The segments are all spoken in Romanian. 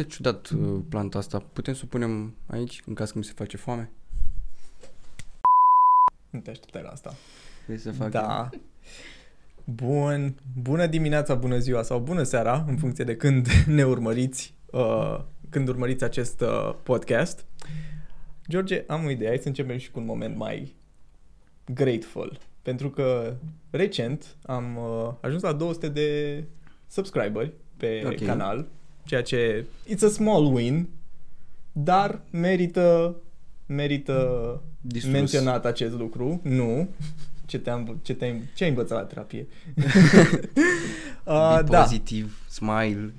Arată ciudat uh, planta asta. Putem să o punem aici, în caz că mi se face foame? Nu te așteptai la asta. Vrei să fac? Da. Bun. Bună dimineața, bună ziua sau bună seara, în funcție de când ne urmăriți, uh, când urmăriți acest uh, podcast. George, am o idee. Hai să începem și cu un moment mai grateful. Pentru că recent am uh, ajuns la 200 de subscriberi pe Ok. canal, ceea ce it's a small win, dar merită merită Distrus. menționat acest lucru. Nu. Ce, te-am, ce, te-ai, ce ai învățat la terapie? uh, Be da, pozitiv, smile.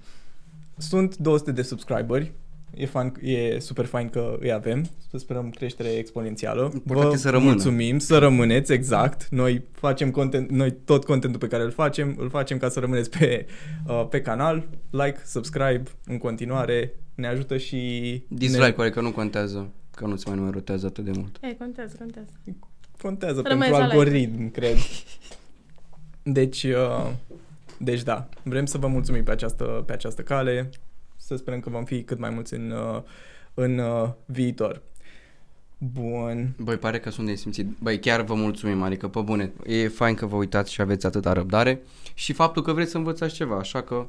sunt 200 de subscriberi. E, fan, e super fain că îi avem. Să sperăm creștere exponențială. Important e să rămână. mulțumim, să rămâneți, exact. Noi facem content, noi tot contentul pe care îl facem, îl facem ca să rămâneți pe, uh, pe canal. Like, subscribe în continuare. Ne ajută și... Dislike-uri, că nu contează. Că nu se mai numerotează atât de mult. Ei, contează, contează. Ne contează Rămâneți pentru la like. algoritm, cred. Deci, uh, deci da, vrem să vă mulțumim pe această, pe această cale. Să sperăm că vom fi cât mai mulți în, uh, în uh, viitor. Bun. Băi, pare că sunt nesimțit. Băi, chiar vă mulțumim, adică pe bune. E fain că vă uitați și aveți atâta răbdare și faptul că vreți să învățați ceva, așa că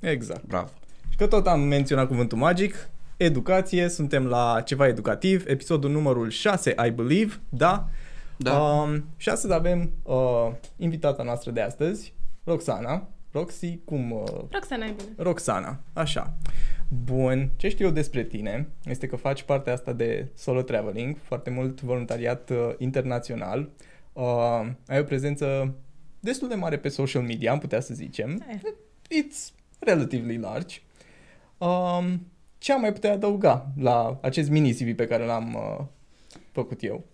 Exact. bravo. Și că tot am menționat cuvântul magic, educație, suntem la ceva educativ, episodul numărul 6, I believe, da? Da. Um, și astăzi avem uh, invitata noastră de astăzi, Roxana. Roxy, cum... Uh, Roxana, e bine. Roxana, așa. Bun, ce știu eu despre tine este că faci partea asta de solo traveling, foarte mult voluntariat uh, internațional. Uh, ai o prezență destul de mare pe social media, am putea să zicem. E. It's relatively large. Um, ce am mai putea adăuga la acest mini CV pe care l-am uh, făcut eu?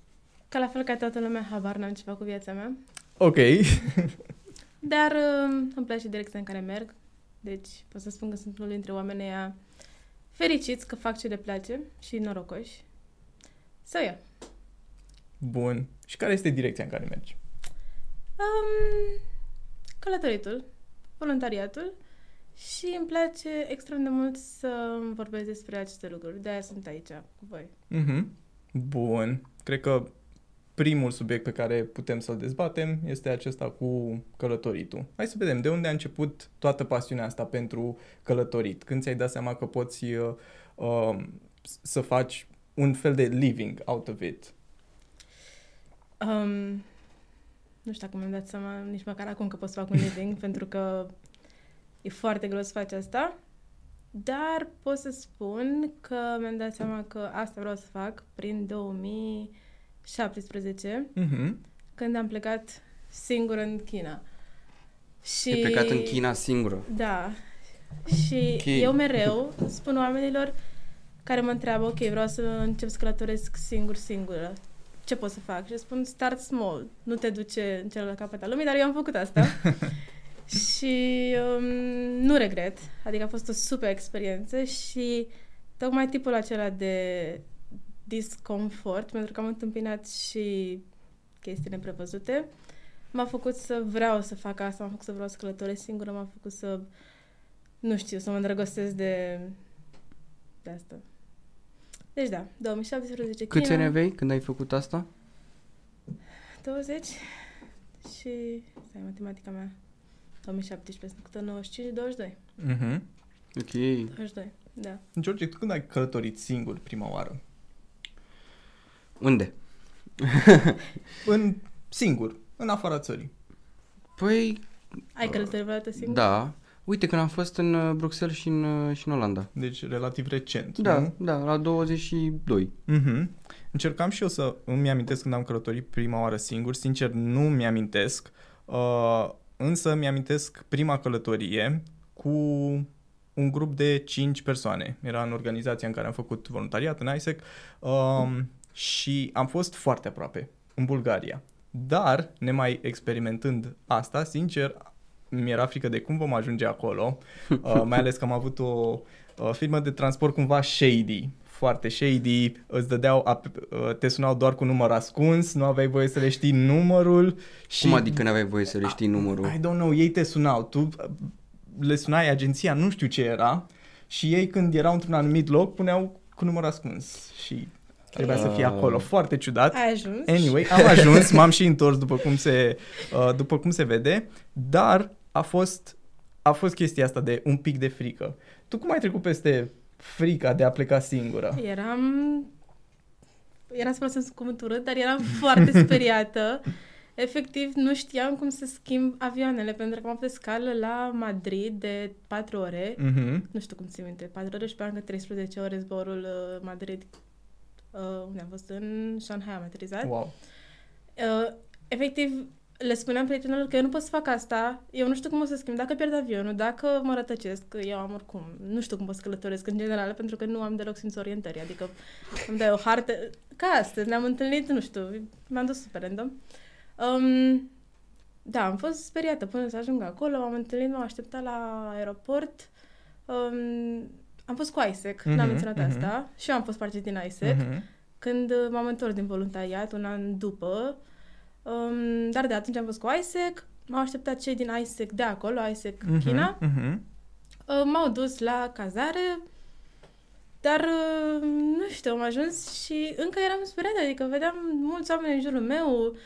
Ca la fel ca toată lumea, habar n-am ce fac cu viața mea. Ok. Dar uh, îmi place direcția în care merg. Deci pot să spun că sunt unul dintre oamenii aia fericiți că fac ce le place și norocoși. Să so, ia. Bun. Și care este direcția în care mergi? Um, călătoritul, voluntariatul și îmi place extrem de mult să vorbesc despre aceste lucruri. De-aia sunt aici cu voi. Mhm. Bun. Cred că primul subiect pe care putem să-l dezbatem este acesta cu călătoritul. Hai să vedem de unde a început toată pasiunea asta pentru călătorit. Când ți-ai dat seama că poți uh, uh, să faci un fel de living out of it. Um, nu știu dacă mi-am dat seama nici măcar acum că pot să fac un living, pentru că e foarte greu să faci asta. Dar pot să spun că mi-am dat seama că asta vreau să fac prin 2017, Mhm. când am plecat singur în China. Și... E plecat în China singură. Da. Și Ok. eu mereu spun oamenilor care mă întreabă, ok, vreau să încep să călătoresc singur, singură. Ce pot să fac? Și eu spun, start small. Nu te duce în celălalt capăt al lumii, dar eu am făcut asta. și um, nu regret. Adică a fost o super experiență și tocmai tipul acela de disconfort, pentru că am întâmpinat și chestii neprevăzute, m-a făcut să vreau să fac asta, m-a făcut să vreau să călătoresc singură, m-a făcut să, nu știu, să mă îndrăgostesc de, de asta. Deci da, 2017 Câți China, ani aveai când ai făcut asta? 20 și, stai, matematica mea, 2017, sunt făcută 95, 22. Mhm. Ok. 22, da. George, tu când ai călătorit singur prima oară? Unde? În singur, în afara țării. Păi, Ai călătorit vreodată singur? da. Uite, când am fost în uh, Bruxelles și în, uh, și în Olanda. Deci relativ recent. Da, nu? da, la 22. Mhm. Încercam și eu să îmi amintesc când am călătorit prima oară singur. Sincer, nu mi-amintesc. Uh, însă mi-amintesc prima călătorie cu un grup de 5 persoane. Era în organizația în care am făcut voluntariat, în ISEC, um, și am fost foarte aproape, în Bulgaria. Dar, nemai experimentând asta, sincer, mi-era frică de cum vom ajunge acolo, uh, mai ales că am avut o uh, firmă de transport cumva shady, foarte shady, îți dădeau, ap- uh, te sunau doar cu număr ascuns, nu aveai voie să le știi numărul și... Cum adică n-aveai voie să le știi numărul? I don't know, ei te sunau, tu uh, le sunai agenția, nu știu ce era și ei când erau într-un anumit loc puneau cu număr ascuns și trebuia să fie Ah. acolo. Foarte ciudat. Ai ajuns? Anyway, am ajuns, m-am și întors după cum se, uh, după cum se vede, dar a fost, a fost chestia asta de un pic de frică. Tu cum ai trecut peste frica de a pleca singură? Eram... Era să folosesc cuvântul urât, dar eram foarte speriată. Efectiv, nu știam cum să schimb avioanele, pentru că am fost scală la Madrid de 4 ore. Mhm. Nu știu cum ți minte, 4 ore și pe încă 13 ore zborul uh, Madrid. Uh, unde am fost? În Shanghai am aterizat. Wow. Uh, efectiv, le spuneam prietenilor că eu nu pot să fac asta, eu nu știu cum o să schimb, dacă pierd avionul, dacă mă rătăcesc, că eu am oricum, nu știu cum pot să călătoresc în general, pentru că nu am deloc simț orientări, adică îmi dai o hartă, ca astăzi, ne-am întâlnit, nu știu, m-am dus super random. Um, da, am fost speriată până să ajung acolo, m-am întâlnit, m-am așteptat la aeroport, um, am fost cu ISEC, n-am Mhm, menționat mhm. asta, și eu am fost parte din ISEC. Mhm. Când uh, m-am întors din voluntariat, un an după, um, dar de atunci am fost cu ISEC, m-au așteptat cei din ISEC de acolo, ISEC Mhm, China, mhm. uh, m-au dus la cazare, dar uh, nu știu, am ajuns și încă eram speriată, adică vedeam mulți oameni în jurul meu,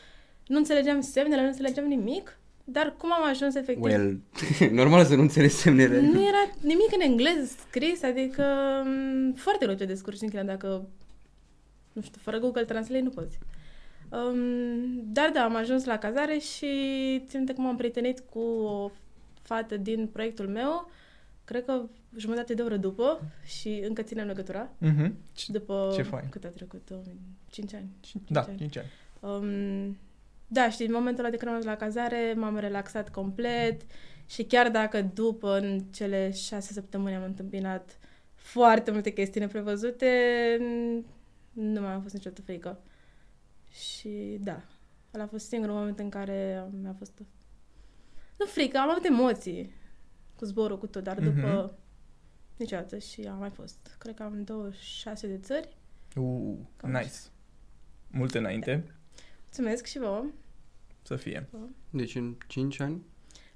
nu înțelegeam semnele, nu înțelegeam nimic, dar cum am ajuns efectiv? Well, normal să nu înțelegi semnele. Nu era nimic în engleză scris, adică m, foarte greu te descurci în China dacă, nu știu, fără Google Translate nu poți. Um, dar da, am ajuns la cazare și țin minte că m-am prietenit cu o fată din proiectul meu, cred că jumătate de oră după și încă ținem legătura. Mhm. După Ce fain. cât a trecut? 5 ani. Da, ani. 5 ani. Um, da, și în momentul ăla de când am ajuns la cazare m-am relaxat complet și chiar dacă după în cele șase săptămâni am întâmpinat foarte multe chestii neprevăzute, nu mai am fost niciodată frică. Și da, ăla a fost singurul moment în care mi-a fost... Nu frică, am avut emoții cu zborul, cu tot, dar după Mhm. niciodată și am mai fost. Cred că am 26 de țări. Uh, Cam nice. Multe înainte Mulțumesc și vouă. să fie. Deci în 5 ani?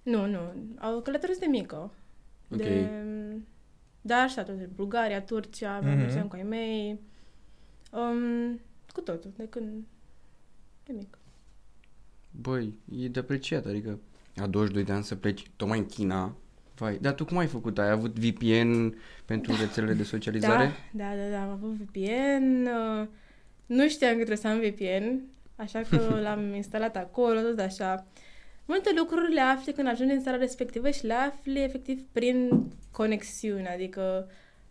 Nu, nu. Au călătorit de mică. Ok. De, da, așa, toate. Bulgaria, Turcia, Mhm. mm-hmm. mergeam cu ai mei. Um, cu totul, de când... De mic. Băi, e de apreciat, adică a 22 de ani să pleci tocmai în China. Vai, dar tu cum ai făcut? Ai avut VPN pentru rețelele de socializare? Da, da, da, da, am avut VPN. uh, Nu știam că trebuie să am VPN, așa că l-am instalat acolo, tot așa. Multe lucruri le afli când ajungi în țara respectivă și le afli efectiv prin conexiune, adică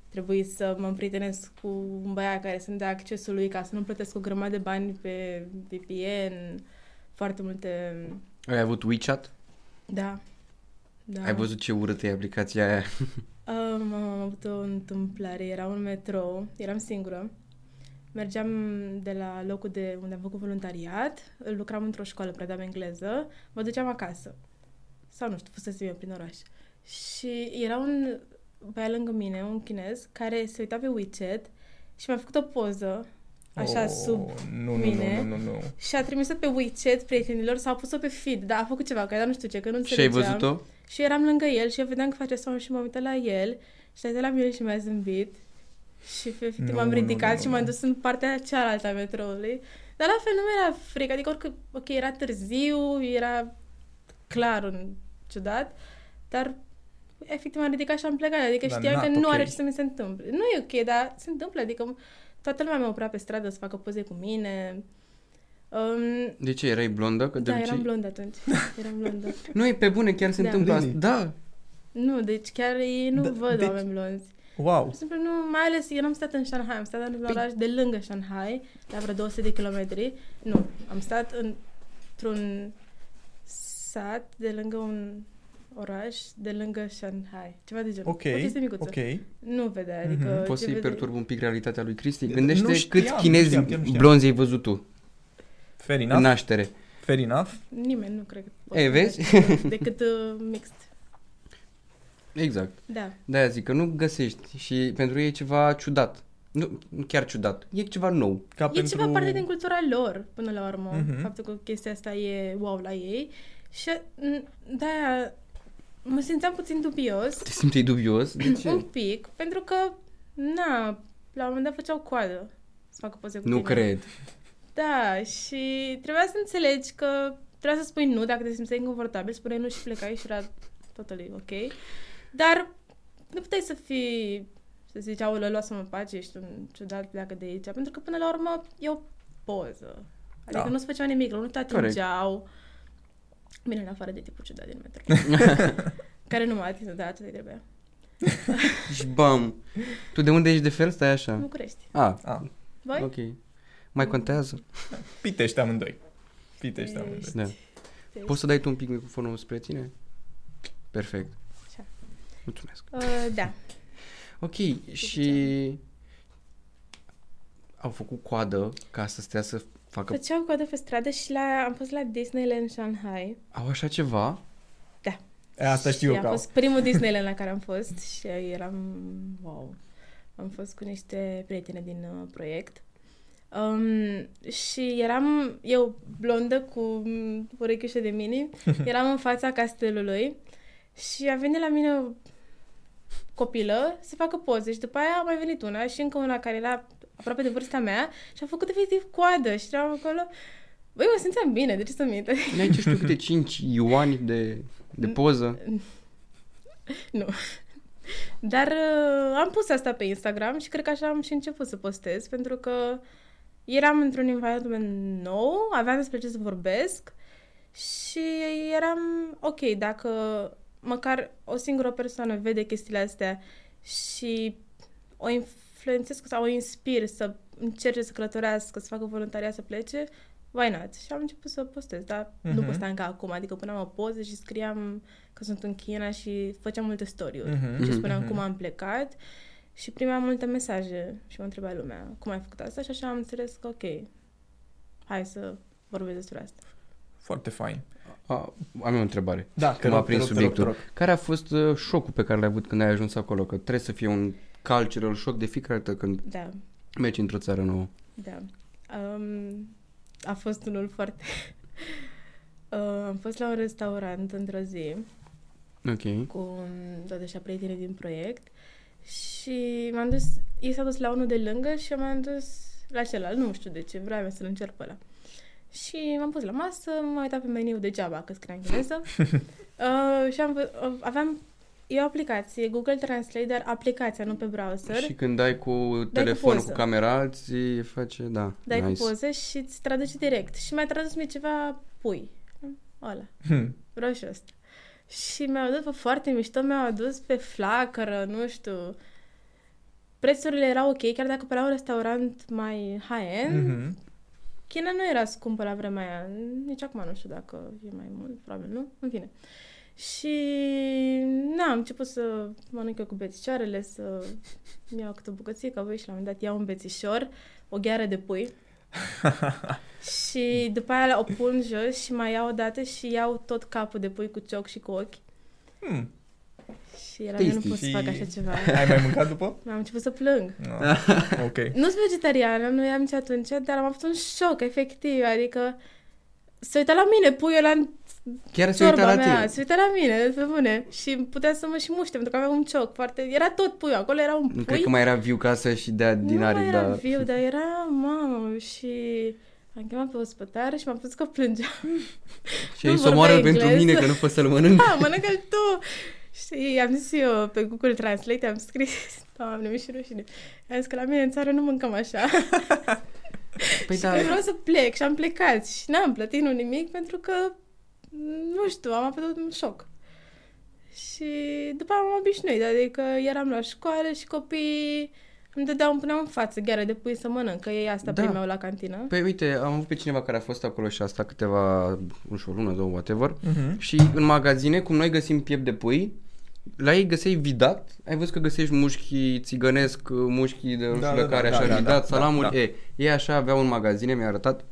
trebuie să mă împrietenesc cu un băiat care să-mi dea accesul lui ca să nu plătesc o grămadă de bani pe VPN, foarte multe... Ai avut WeChat? Da. da. Ai văzut ce urâtă e aplicația aia? Um, am avut o întâmplare, era un metrou, eram singură. Mergeam de la locul de unde am făcut voluntariat, lucram într-o școală, predam engleză, mă duceam acasă. Sau nu știu, fusesem eu prin oraș. Și era un băiat lângă mine, un chinez, care se uita pe WeChat și mi-a făcut o poză, așa, Oh, sub nu, nu, mine. Nu, nu, nu, nu. și a trimis-o pe WeChat prietenilor sau a pus-o pe feed, dar a făcut ceva, că dar nu știu ce, că nu și ai înțelegeam. văzut-o? Și eu eram lângă el și eu vedeam că face asta și mă uitam la el și a uitat la mine și mi-a zâmbit. Și efectiv Nu, m-am nu, ridicat nu, nu, și m-am nu. dus în partea cealaltă a metroului. Dar la fel nu mi-era frică, adică oricât, ok, era târziu, era clar un ciudat, dar efectiv m-am ridicat și am plecat, adică Dar știam că not nu ok. are ce să mi se întâmple. Nu e ok, dar se întâmplă, adică toată lumea mă oprea pe stradă să facă poze cu mine. Um, De ce? Erai blondă? Că de da, obicei- eram blondă atunci. Eram blondă. Nu, e pe bune, chiar se Da. întâmplă asta. Really? Da. Nu, deci chiar ei nu Da, văd deci- oameni blonzi. Wow. Pur și simplu nu, mai ales eu n-am stat în Shanghai, am stat într-un Păi- oraș de lângă Shanghai, la vreo 200 de kilometri. Nu, am stat într-un sat de lângă un oraș de lângă Shanghai. Ceva de genul. Ok, O chestie micuță. ok. Nu vedea, adică... Mhm. Poți ce să-i vede- perturb un pic realitatea lui Cristi? Nu Gândește știam, câți nu chinezi știam, chiar nu știam. blonzi ai văzut tu Fair în enough. naștere. Fair enough. Nimeni nu cred că pot Ei, să vezi? găsească Decât uh, mixt. Exact. Da. De-aia zic că nu găsești și pentru ei e ceva ciudat. Nu, nu chiar ciudat. E ceva nou. Ca E pentru... ceva parte din cultura lor, până la urmă, Mhm. faptul că chestia asta e wow la ei. Și m, de-aia mă simțeam puțin dubios, Te simți dubios? De un ce? pic, pentru că, na, la un moment dat făceau coadă să facă poze cu Nu tine. cred. Da, și trebuia să înțelegi că trebuia să spui nu dacă te simțeai inconfortabil, spuneai nu și plecai și era totally ok. Dar nu puteai să fii, să zici, aoleu, lasă-mă în pace, ești un ciudat, pleacă de aici. Pentru că până la urmă e o poză. Adică Da. nu-ți făceau nimic, nu te Corect. atingeau. Bine, în afară de tipul ciudat din metro. care nu m-a atins odată, de trebuia. Și bam. Tu de unde ești de fel? Stai așa. București. Ah, A, Voi? ok. Mai contează? pitești amândoi. Pitești Ești. amândoi. Da. Ești. Poți să dai tu un pic microfonul spre tine? Perfect. Așa. Mulțumesc. Uh, da. Ok, și au făcut coadă ca să stea să facă... Făceau coadă pe stradă și la, am fost la Disneyland Shanghai. Au așa ceva? E, asta știu și eu că a au. fost primul Disneyland la care am fost și eram... Wow! Am fost cu niște prietene din uh, proiect. Um, și eram eu blondă cu mm, urechiușe de mini, eram în fața castelului și a venit la mine o copilă să facă poze și după aia a mai venit una și încă una care era aproape de vârsta mea și a făcut efectiv coadă și eram acolo Băi, mă simțeam bine, de ce să mint? Aici știu câte 5 ioani de, de poză. Nu. Dar uh, am pus asta pe Instagram și cred că așa am și început să postez, pentru că eram într-un environment nou, aveam despre ce să vorbesc și eram ok, dacă măcar o singură persoană vede chestiile astea și o influențez sau o inspir să încerce să călătorească, să facă voluntariat, să plece, why not? Și am început să postez, dar uh-huh. nu Mhm. postam ca acum, adică puneam o poză și scriam că sunt în China și făceam multe story-uri Mhm, și spuneam mhm. cum am plecat și primeam multe mesaje și mă întreba lumea cum ai făcut asta și așa am înțeles că ok, hai să vorbesc despre asta. Foarte fain. A, am eu o întrebare. Da, Că m-a prins subiectul. Care a fost uh, șocul pe care l-ai avut când ai ajuns acolo? Că trebuie să fie un cultural shock de fiecare dată când Da, mergi într-o țară nouă. da. Um, a fost unul foarte... uh, am fost la un restaurant într-o zi Ok. cu toate așa prietenii din proiect și m-am dus, ei s-au dus la unul de lângă și eu m-am dus la celălalt, nu știu de ce, vreau să-l încerc pe ăla. Și m-am pus la masă, m-am uitat pe meniu degeaba, că scria în engleză. uh, și am, vă- uh, aveam, e o aplicație, Google Translate, dar aplicația, nu pe browser. Și când dai cu telefonul, cu, poză. camera, ți face, da, Dai nice. cu poze și îți traduce direct. Și mi-a tradus mie ceva pui. Ăla. Hmm. Vreau și ăsta. Și mi-au dat pe foarte mișto, mi-au adus pe flacără, nu știu. Prețurile erau ok, chiar dacă pe la un restaurant mai high-end, mm-hmm. Mhm. China nu era scumpă la vremea aia. Nici acum nu știu dacă e mai mult, probabil nu, în fine. Și na, am început să mănânc eu cu bețicioarele, să iau câte o bucățică, voi și la un moment dat iau un bețișor, o gheară de pui și după aia o pun jos și mai iau o dată și iau tot capul de pui cu cioc și cu ochi. Hmm. Și era, eu nu Tasty. pot să fac așa ceva. Ai mai mâncat după? Am început să plâng. No. Ok. Nu sunt vegetariană, nu eram nici atunci, dar am avut un șoc, efectiv, adică se uita la mine, puiul ăla Chiar se uită ciorba la mea, tine. se uita la mine, pe bune, și putea să mă și muște, pentru că avea un cioc foarte... Era tot puiul, acolo era un Nu pui. cred că mai era viu ca să și dea din nu aripi, mai era dar... viu, dar era, mamă, și am chemat pe ospătar și m-am pus că plângeam. Și nu ai să omoară vorbea pentru engleză. mine că nu pot să-l mănânc. Da, mănâncă-l tu! Și am zis eu pe Google Translate, am scris, doamne, mi și rușine. Am zis că la mine în țară nu mâncăm așa. Păi și da, că vreau să plec și am plecat și n-am plătit nu nimic pentru că, nu știu, am avut un șoc. Și după aia am obișnuit, adică eram la școală și copiii îmi dădeau, îmi puneau în față gheare de pui să mănânc, că ei asta Da. primeau la cantină. Păi uite, am avut pe cineva care a fost acolo și a stat câteva, nu știu, o lună, două, whatever. Mhm. Și în magazine, cum noi găsim piept de pui, la ei găseai vidat, ai văzut că găsești mușchi țigănesc, mușchi de Da, da, da, care da, așa da, vidat, da, salamuri, da. E, ei așa aveau în magazine, mi-a arătat,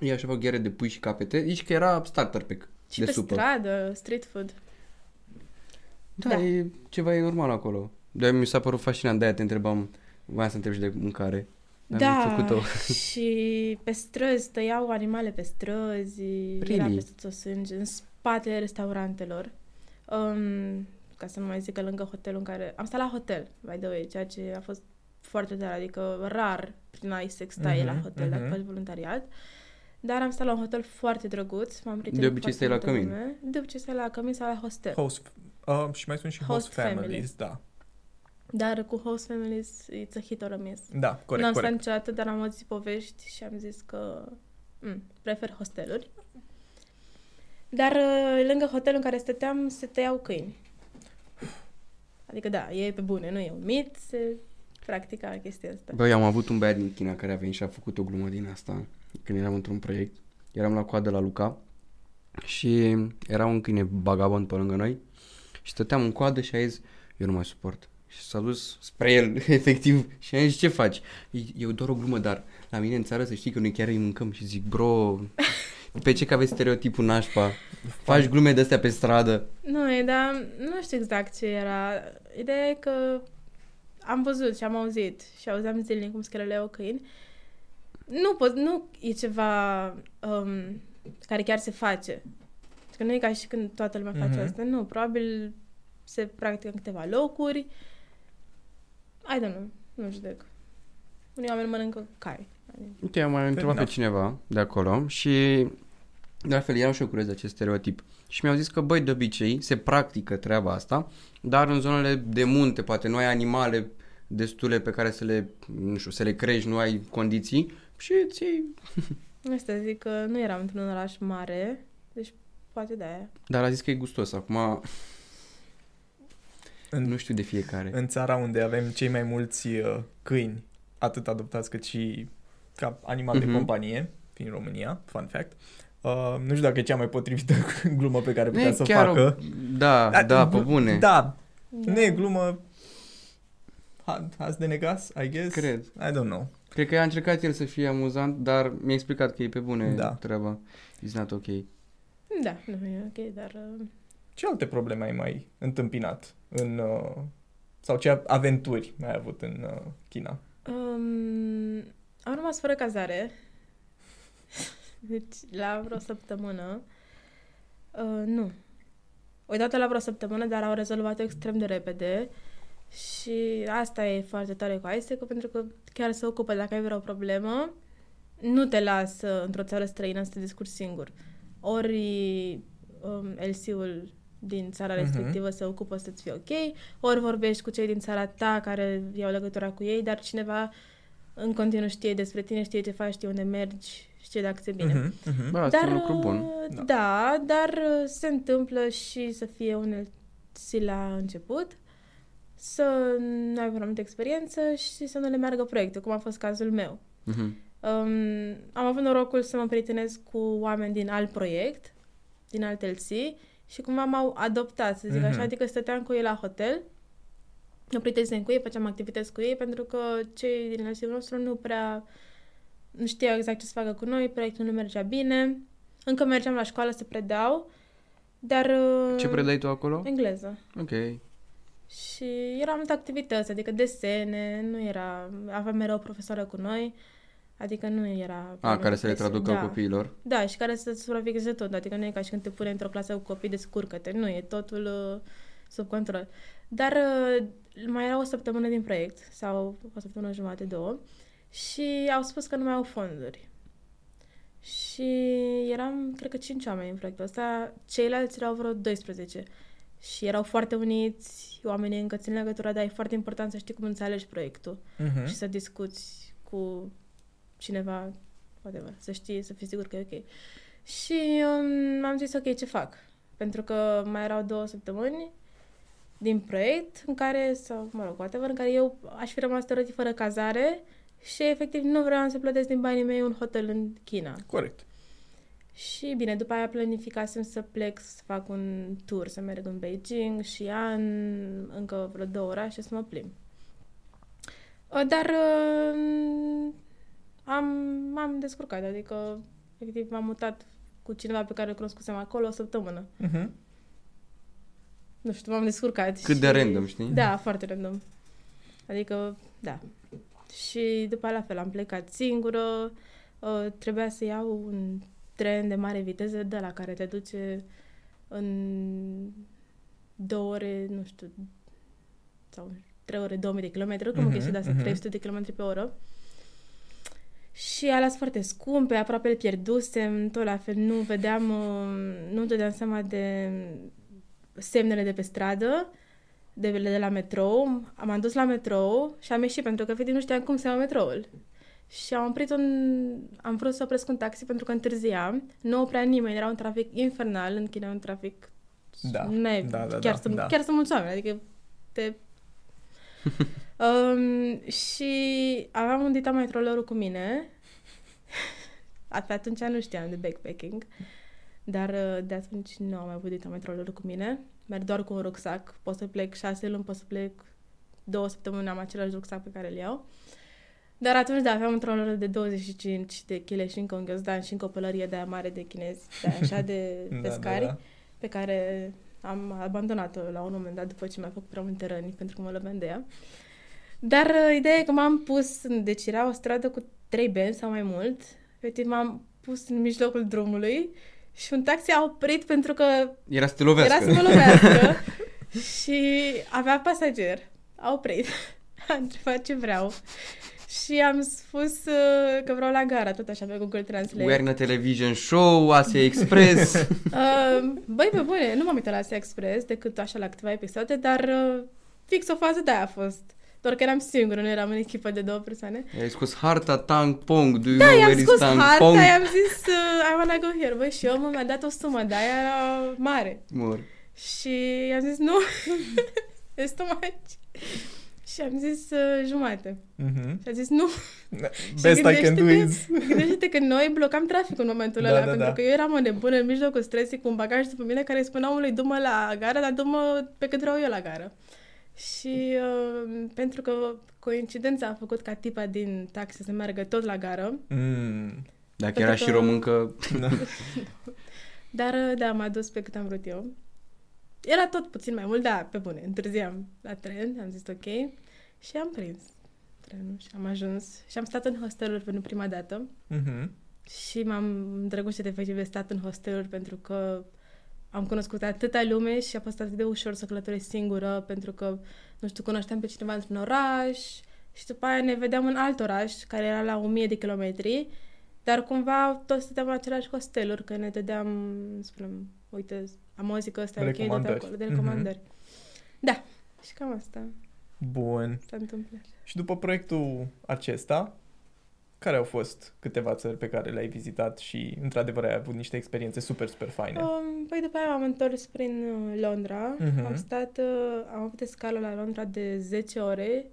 ei așa aveau ghere de pui și capete, zici că era starter pack Și de pe supă. stradă, street food. Da, Da. E, ceva e normal acolo. De mi s-a părut fascinant, de-aia te întrebam, voiam să întreb și de mâncare. Dar da, am făcut-o. și pe străzi tăiau animale pe străzi, era Really? peste tot sânge, în spatele restaurantelor. Um, ca să nu mai zic că lângă hotelul în care... Am stat la hotel, by the way, ceea ce a fost foarte tare, adică rar prin a sextai Mhm, la hotel mhm. dacă faci voluntariat. Dar am stat la un hotel foarte drăguț, m-am prietenit De obicei cu foarte stai la multă cămin. lume. De obicei stai la cămin sau la hostel. Host, uh, și mai sunt și host, Host families, families. da. Dar cu host families, it's a hit or a miss. Da, corect, N-am stat corect. niciodată, dar am auzit povești și am zis că m, prefer hosteluri. Dar uh, lângă hotelul în care stăteam se tăiau câini. Adică da, e pe bune, nu e un mit, se practica chestia asta. Băi, am avut un băiat din China care a venit și a făcut o glumă din asta când eram într-un proiect. Eram la coadă la Luca și era un câine vagabond pe lângă noi și stăteam în coadă și a zis, eu nu mai suport. Și s-a dus spre el, efectiv, și a zis, ce faci? E, e doar o glumă, dar la mine în țară să știi că noi chiar îi mâncăm și zic, bro, pe ce că aveți stereotipul nașpa? Faci glume de astea pe stradă. Nu, e, dar nu știu exact ce era. Ideea e că am văzut și am auzit și auzeam zilnic cum scheleleau câini. Nu, pot, nu e ceva um, care chiar se face. Că nu e ca și când toată lumea face Mhm. asta. Nu, probabil se practică în câteva locuri. I don't know, nu judec. Unii oameni mănâncă cai. Uite, am mai întrebat pe enough. cineva de acolo și de altfel eram și eu curios de acest stereotip. Și mi-au zis că, băi, de obicei se practică treaba asta, dar în zonele de munte, poate nu ai animale destule pe care să le, nu știu, să le crești, nu ai condiții și îți iei... Asta zic că nu eram într-un oraș mare, deci poate de aia. Dar a zis că e gustos. Acum În, nu știu de fiecare. în țara unde avem cei mai mulți uh, câini, atât adoptați cât și ca animal de Mhm. companie, fiind România, fun fact, uh, nu știu dacă e cea mai potrivită glumă pe care Nu putea e să chiar facă. O... Da, da, da, pe bune. Da, Da. nu e glumă ha- azi de negas, I guess. Cred. I don't know. Cred că a încercat el să fie amuzant, dar mi-a explicat că e pe bune Da. treaba. It's not ok. Da, nu e ok, dar... uh, Ce alte probleme ai mai întâmpinat în... Uh, sau ce aventuri ai avut în uh, China? Um, am rămas fără cazare. Deci, la vreo săptămână. Uh, nu. O dată la vreo săptămână, dar au rezolvat-o extrem de repede. Și asta e foarte tare cu ISEC, pentru că chiar se ocupă dacă ai vreo problemă, nu te lasă într-o țară străină să te descurci singur. Ori um, LC-ul din țara Mhm. respectivă se ocupă să-ți fie ok, ori vorbești cu cei din țara ta care iau legătura cu ei, dar cineva în continuu știe despre tine, știe ce faci, știe unde mergi, știe dacă ți-e bine. Mhm, mhm. Bă, asta Dar, e un lucru bun. uh, Da. Da, dar uh, se întâmplă și să fie unelți la început, să nu ai prea multă experiență și să nu le meargă proiectul, cum a fost cazul meu. Mhm. Um, am avut norocul să mă prietenesc cu oameni din alt proiect, din alt LC și cumva m-au adoptat, să zic Mhm. așa, adică stăteam cu ei la hotel, mă prietenisem cu ei, făceam activități cu ei, pentru că cei din LC-ul nostru nu prea nu știau exact ce să facă cu noi, proiectul nu mergea bine, încă mergeam la școală să predau, dar... uh, Ce predai tu acolo? Engleză. Ok. Și erau multe activități, adică desene, nu era... Aveam mereu o profesoară cu noi, adică nu era... A, care să le desene, traducă da. copiilor. Da, și care să supravegheze tot, adică nu e ca și când te pune într-o clasă cu copii, descurcă-te, nu, e totul uh, sub control. Dar uh, mai era o săptămână din proiect, sau o săptămână jumate, două, și au spus că nu mai au fonduri. Și eram, cred că, cinci oameni în proiectul ăsta, ceilalți erau vreo 12. Și erau foarte uniți, oamenii încă țin legătura, dar e foarte important să știi cum înțelegi proiectul Mhm. și să discuți cu cineva, whatever, să știi, să fii sigur că e ok. Și um, am zis, ok, ce fac? Pentru că mai erau două săptămâni din proiect în care, sau, mă rog, whatever, în care eu aș fi rămas teoretic fără cazare și efectiv nu vreau să plătesc din banii mei un hotel în China. Corect. Și bine, după aia planificasem să plec să fac un tour, să merg în Beijing și an, încă vreo două orașe să mă plimb. Uh, Dar uh, am, m-am descurcat, adică efectiv m-am mutat cu cineva pe care îl cunoscusem acolo o săptămână. Mhm. Nu știu, m-am descurcat. Cât și... de random, știi? Da, foarte random. Adică, da. Și după aia la fel, am plecat singură, uh, trebuia să iau un tren de mare viteză de la care te duce în două ore, nu știu, sau trei ore, 2000 de kilometri, cum Mhm, mm-hmm, de asta, mhm. 300 de kilometri pe oră. Și alea sunt foarte scumpe, aproape le pierdusem, tot la fel, nu vedeam, uh, nu dădeam seama de semnele de pe stradă, de, de la metrou. Am dus la metrou și am ieșit pentru că efectiv nu știam cum se ia metroul. Și am oprit un... am vrut să opresc un taxi pentru că întârziam. Nu oprea nimeni, era un trafic infernal, în China un trafic... Da, n-ai- da, da, chiar, da, sunt, da. chiar sunt mulți oameni, adică te... um, și aveam un dita mai trollerul cu mine. Pe atunci nu știam de backpacking, dar uh, de atunci nu am mai avut dita mai trollerul cu mine. Merg doar cu un rucsac. Pot să plec șase luni, pot să plec două săptămâni, am același rucsac pe care îl iau. Dar atunci, da, aveam un troller de 25 de kg și încă un ghiozdan și încă o pălărie de aia mare de chinezi, de aia așa de pescari, Da, da, da. pe care am abandonat-o la un moment dat după ce mi-a făcut prea multe răni pentru că mă lăbeam de ea. Dar uh, ideea e că m-am pus, în- deci era o stradă cu trei benzi sau mai mult, efectiv m-am pus în mijlocul drumului și un taxi a oprit pentru că Era să te lovească. era să mă lovească și avea pasager. A oprit. A întrebat ce vreau. Și am spus uh, că vreau la gara, tot așa pe Google Translate. We are in a television show, Asia Express. Uh, băi, pe bune, nu m-am uitat la Asia Express decât așa la câteva episoade, dar uh, fix o fază de aia a fost. Doar că eram singură, nu eram în echipă de două persoane. Ai scos harta Tang Pong. Do you Da, know i-am where is scos Tang harta, Pong? i-am zis uh, I wanna go here, băi, și omul mi-a dat o sumă, dar aia era mare. Mor. Și i-am zis, nu, it's too much. Și am zis uh, jumate. Mhm. Și a zis, nu. Best I can do gândește-te- is... Gândește că noi blocam traficul în momentul Da, ăla, da, pentru da. că eu eram o nebună în mijlocul stresului cu un bagaj după mine care îi spunea omului, du-mă la gară, dar du-mă pe cât vreau eu la gară. Și uh, pentru că coincidența a făcut ca tipa din taxi să meargă tot la gară, Mm. Dacă Pentru era că- și româncă, Da. dar uh, da, m-a dus pe cât am vrut eu. Era tot puțin mai mult, da, pe bune, întârziam la tren, am zis ok și am prins trenul și am ajuns și am stat în hosteluri pentru prima dată. Mhm. Și m-am îndrăgostit efectiv de stat în hosteluri pentru că am cunoscut atâta lume și a fost atât de ușor să călătoresc singură pentru că, nu știu, cunoșteam pe cineva într-un oraș și după aia ne vedeam în alt oraș care era la 1000 de kilometri dar cumva toți stăteam în același hosteluri că ne dădeam, spunem, uite, am auzit că ăsta e ok, de Recomandări. acolo, de Mhm. recomandări. Da, și cam asta Bun. s-a întâmplat. Și după proiectul acesta, care au fost câteva țări pe care le-ai vizitat și, într-adevăr, ai avut niște experiențe super, super faine? Um, păi după aia m-am întors prin uh, Londra. Mhm. Am stat, uh, am avut escală la Londra de 10 ore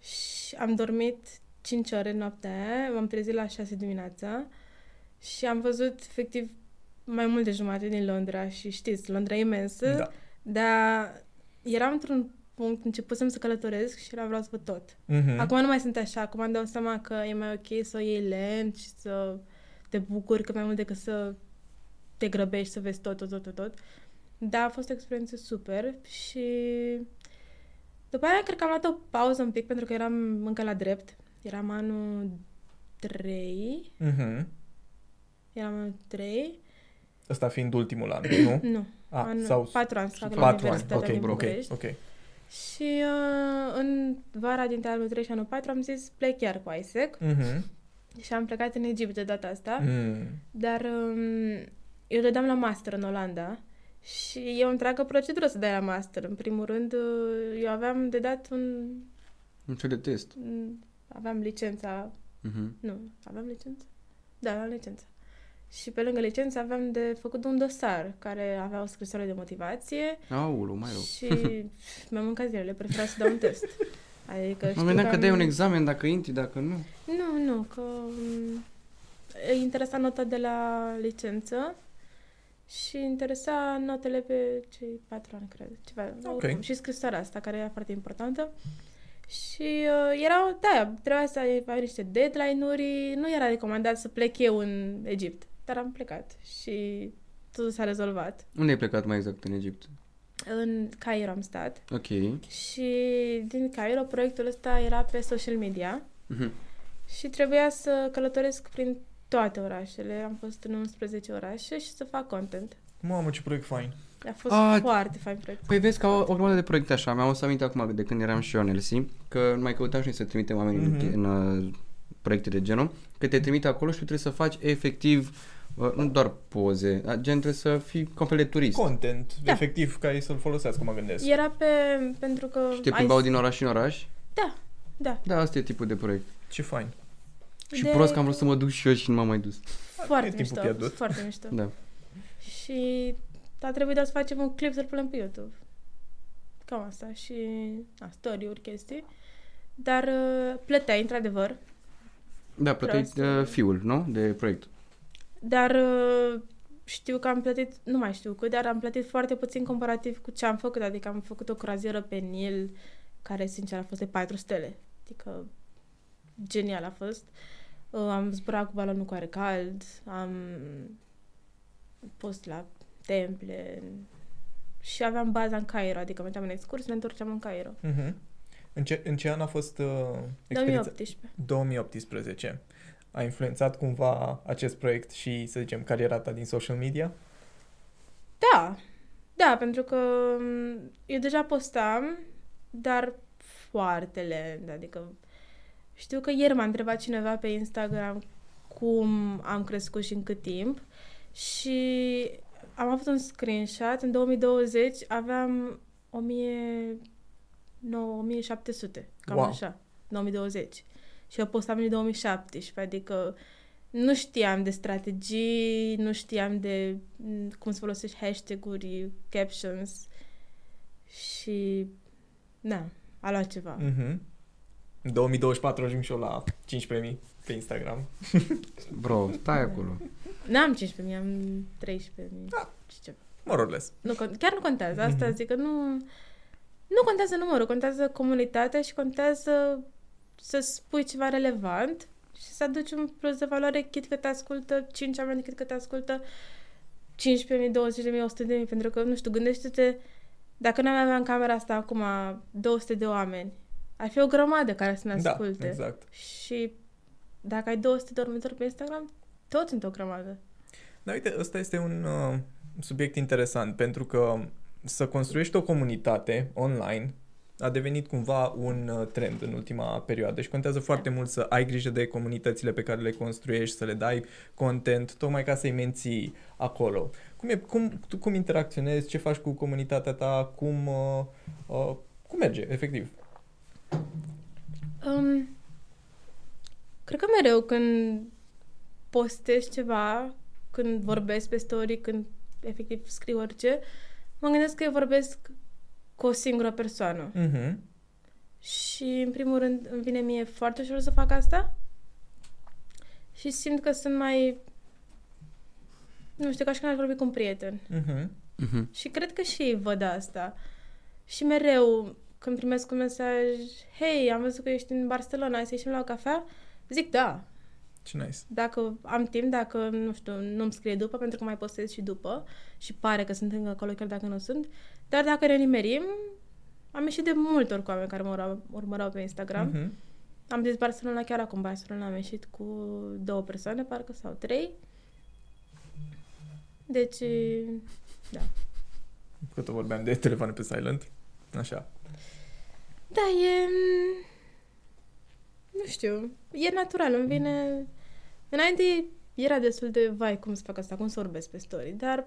și am dormit 5 ore noaptea aia. M-am trezit la 6 dimineața și am văzut efectiv mai mult de jumate din Londra și știți, Londra e imensă, Da. dar eram într-un punct, începusem să călătoresc și era vreau să văd tot. Mhm. Acum nu mai sunt așa, acum îmi dau seama că e mai ok să o iei lent și să te bucuri cât mai mult decât să te grăbești să vezi tot, tot, tot, tot, tot. Da, a fost o experiență super și după aia cred că am luat o pauză un pic pentru că eram încă la drept. Eram anul 3, Mhm. eram anul 3, Ăsta fiind ultimul an, nu? nu, A, anul, sau 4 ani să fac la patru ani. Universitatea Ok, din ok, București. ok. Și uh, în vara dintre anul 3 și anul 4 am zis plec chiar cu ISEC Mhm. și am plecat în Egipt de data asta. Mm. Dar um, eu dădeam la master în Olanda și e o întreagă procedură să dai la master. În primul rând, uh, eu aveam de dat un... un fel de test. un- Aveam licența... Mhm. Nu, aveam licență? Da, aveam licență. Și pe lângă licență aveam de făcut un dosar care avea o scrisoare de motivație Aulu, mai rău. și mi-am mâncat zilele, preferam să dau un test. Adică Mă știu gândeam că am- dai un examen dacă intri, dacă nu. Nu, nu, că m, îi interesa nota de la licență și interesa notele pe cei patru ani, cred. Ceva, Ok. oricum. Și scrisoarea asta, care era foarte importantă. Și uh, erau, da, trebuia să ai, ai niște deadline-uri, nu era recomandat să plec eu în Egipt, dar am plecat și totul s-a rezolvat. Unde ai plecat mai exact în Egipt? În Cairo am stat Ok. și din Cairo proiectul ăsta era pe social media Mhm. și trebuia să călătoresc prin toate orașele. Am fost în 11 orașe și să fac content. Mamă, ce proiect fain. A fost A, foarte fain proiect. Păi vezi că au o grămadă de proiecte așa. Mi-am să aminte acum de când eram și eu în Elsi, că mai căutam și noi să trimitem oamenii Mhm. mm-hmm. în, în uh, proiecte de genul, că te trimite acolo și tu trebuie să faci efectiv uh, nu doar poze, dar gen trebuie să fii ca un fel de turist. Content, Da. efectiv, ca ei să-l folosească, mă gândesc. Era pe... pentru că... Și te ai- plimbau din oraș în oraș? Da, da. Da, asta e tipul de proiect. Ce fain. Și De- prost că am vrut să mă duc și eu și nu m-am mai dus. Foarte E timpul mișto, pierdut. foarte mișto. Da. Și a trebuit doar să facem un clip să-l punem pe YouTube. Cam asta. Și a, story-uri, chestii. Dar uh, plăteai, într-adevăr. Da, plăteai Prost. uh, fiul, nu? De proiect. Dar uh, știu că am plătit, nu mai știu cât, dar am plătit foarte puțin comparativ cu ce am făcut. Adică am făcut o croazieră pe Nil, care sincer a fost de 4 stele. Adică genial a fost. Uh, am zburat cu balonul cu aer cald, am fost la temple și aveam baza în Cairo, adică mergeam în excurs, ne întorceam în Cairo. Mhm. În ce, în ce an a fost uh, experiența? 2018. 2018. A influențat cumva acest proiect și, să zicem, cariera ta din social media? Da, da, pentru că m, eu deja postam, dar foarte lent, adică știu că ieri m-a întrebat cineva pe Instagram cum am crescut și în cât timp și am avut un screenshot, în 2020 aveam 1000, no, 1700, cam Wow. așa, 2020. Și eu postam în 2017, adică nu știam de strategii, nu știam de m, cum să folosești hashtag-uri, captions și na, a luat ceva. Mm. Mhm. În 2024 ajung și eu la 15.000 pe Instagram. Bro, stai acolo. N-am 15.000, am 13.000 Da. și ceva. More or less. Nu, con- chiar nu contează, asta Mhm. zic că nu... Nu contează numărul, contează comunitatea și contează să spui ceva relevant și să aduci un plus de valoare chit că te ascultă 5 oameni, chit că te ascultă 15.000, 20.000, 100.000, pentru că, nu știu, gândește-te, dacă n-am avea în camera asta acum 200 de oameni, ar fi o grămadă care să ne Da, asculte. exact. Și dacă ai 200 de următori pe Instagram, toți sunt o grămadă. Dar uite, ăsta este un uh, subiect interesant, pentru că să construiești o comunitate online a devenit cumva un uh, trend în ultima perioadă și contează foarte mult să ai grijă de comunitățile pe care le construiești, să le dai content, tocmai ca să-i menții acolo. Cum, e, cum, tu cum interacționezi, ce faci cu comunitatea ta, cum, uh, uh, cum merge, efectiv? Um, cred că mereu când postez ceva, când vorbesc pe story, când efectiv scriu orice, mă gândesc că eu vorbesc cu o singură persoană. Mhm. Și, în primul rând, îmi vine mie foarte ușor să fac asta și simt că sunt mai... Nu știu, ca și când aș vorbi cu un prieten. Mhm. Mhm. Și cred că și ei văd asta. Și mereu, când primesc un mesaj, hei, am văzut că ești în Barcelona, hai să ieșim la o cafea, zic da. Ce nice. Dacă am timp, dacă, nu știu, nu-mi scrie după, pentru că mai postez și după și pare că sunt încă acolo, chiar dacă nu sunt. Dar dacă ne nimerim, am ieșit de multe ori cu oameni care mă urmăreau, urmăreau pe Instagram. Mhm. Am zis Barcelona chiar acum, Barcelona am ieșit cu două persoane, parcă, sau trei. Deci, da. Că tot vorbeam de telefoane pe silent. Așa. Da, e... Nu știu, e natural, îmi vine... Înainte era destul de, vai, cum să fac asta, cum să vorbesc pe story, dar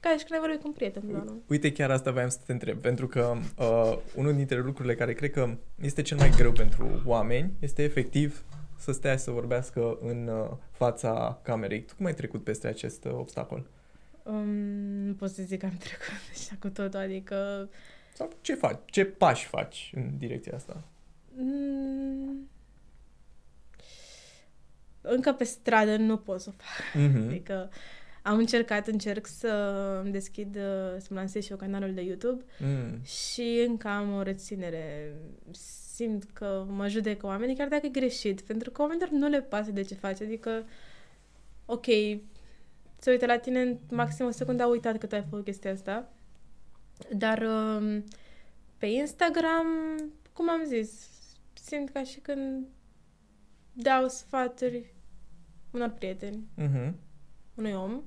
ca și când ai vorbit cu un prieten, doar, nu? Uite, chiar asta voiam să te întreb, pentru că uh, unul dintre lucrurile care cred că este cel mai greu pentru oameni este efectiv să stea să vorbească în uh, fața camerei. Tu cum ai trecut peste acest uh, obstacol? Um, nu pot să zic că am trecut așa cu totul, adică... Sau ce faci? Ce pași faci în direcția asta? Mm, încă pe stradă nu pot să o fac. Mm-hmm. Adică am încercat, încerc să îmi deschid, uh, să-mi lansez și eu canalul de YouTube Mm. și încă am o reținere. Simt că mă judecă oamenii, chiar dacă e greșit, pentru că oamenilor nu le pasă de ce faci. Adică, ok, se uită la tine în maxim o secundă, a uitat că tu ai făcut chestia asta. Dar um, pe Instagram, cum am zis, simt ca și când dau sfaturi unor prieteni Mm-hmm. unui om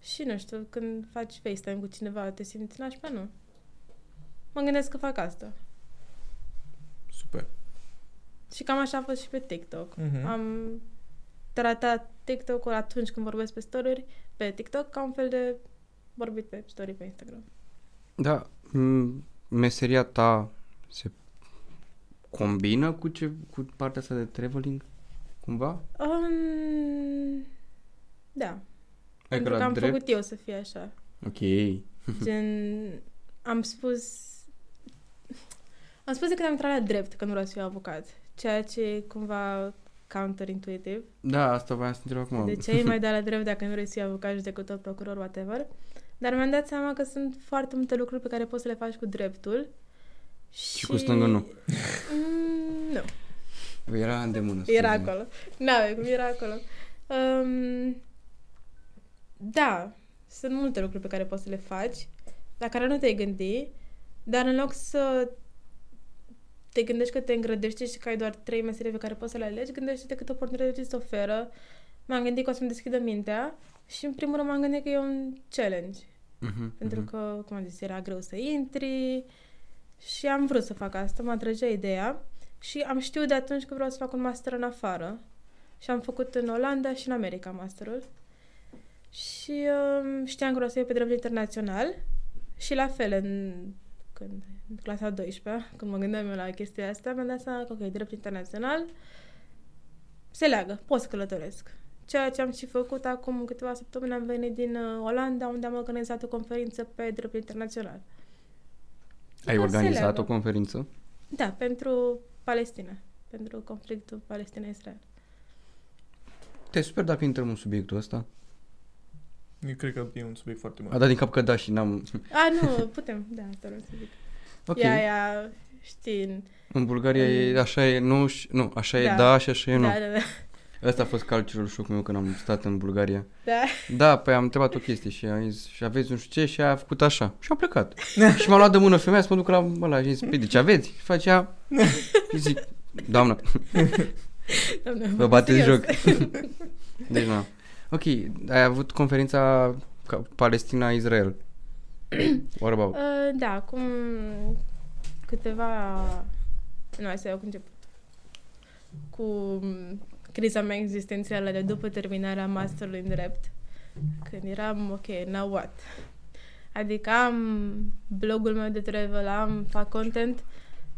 Și nu știu, când faci FaceTime cu cineva, te simți nașpa? Nu. Mă gândesc că fac asta. Super. Și cam așa a fost și pe TikTok. Mhm. Am tratat TikTok-ul atunci când vorbesc pe story pe TikTok ca un fel de vorbit pe story pe Instagram. Da, m- meseria ta se combină cu, ce, cu partea asta de traveling, cumva? Um, da, pentru că la am drept? făcut eu să fie așa. Ok. Gen, am spus... Am spus de când am intrat la drept că nu vreau să fiu avocat. Ceea ce e cumva counterintuitive. Da, asta voiam să întreb acum. De ce ai mai dat la drept dacă nu vrei să fii avocat, judecător, procuror, whatever? Dar mi-am dat seama că sunt foarte multe lucruri pe care poți să le faci cu dreptul. Și, cu stângul nu. Mm, nu. Era îndemână. Era scuze-mă. acolo. N-avea cum, era acolo. Um, da, sunt multe lucruri pe care poți să le faci, la care nu te-ai gândi, dar în loc să te gândești că te îngrădești și că ai doar trei meserii pe care poți să le alegi, gândește-te câte oportunități ți se oferă. M-am gândit că o să-mi deschidă mintea și în primul rând m-am gândit că e un challenge. Mhm, Pentru mhm. că, cum am zis, era greu să intri și am vrut să fac asta, mă atrăgea ideea și am știut de atunci că vreau să fac un master în afară și am făcut în Olanda și în America masterul și um, știam că vreau să iau pe drept internațional și la fel în, când, în clasa a 12 când mă gândeam eu la chestia asta, mi-am dat seama că, ok, drept internațional se leagă, pot să călătoresc. Ceea ce am și făcut acum câteva săptămâni, am venit din uh, Olanda, unde am organizat o conferință pe drept internațional. Ai Da, se organizat leagă. o conferință? Da, pentru Palestina, pentru conflictul Palestina-Israel. Te super dacă intrăm în subiectul ăsta. Eu cred că e un subiect foarte A bun. dat din cap că da și n-am... A, nu, putem, da, asta vreau să zic. Ok. Okay. Ea, ea, știi, în- În Bulgaria e așa e nu și... Nu, așa e Da. da și așa e nu. da, da, da, Ăsta a fost cultural shock-ul meu când am stat în Bulgaria. da. Da, păi am întrebat o chestie și am zis, și aveți nu știu ce și a făcut așa. Și am plecat. și m-a luat de mână femeia să mă duc la ăla și zis, păi de ce aveți? Și facea, și zic, doamnă, Doamne, vă bateți serios. joc. deci nu. Ok, ai avut conferința ca- Palestina-Israel. What about? Uh, da, acum câteva... Nu, hai să iau cu început. Cu m, criza mea existențială de după terminarea masterului în drept, când eram, ok, now what? Adică am blogul meu de travel, am, fac content,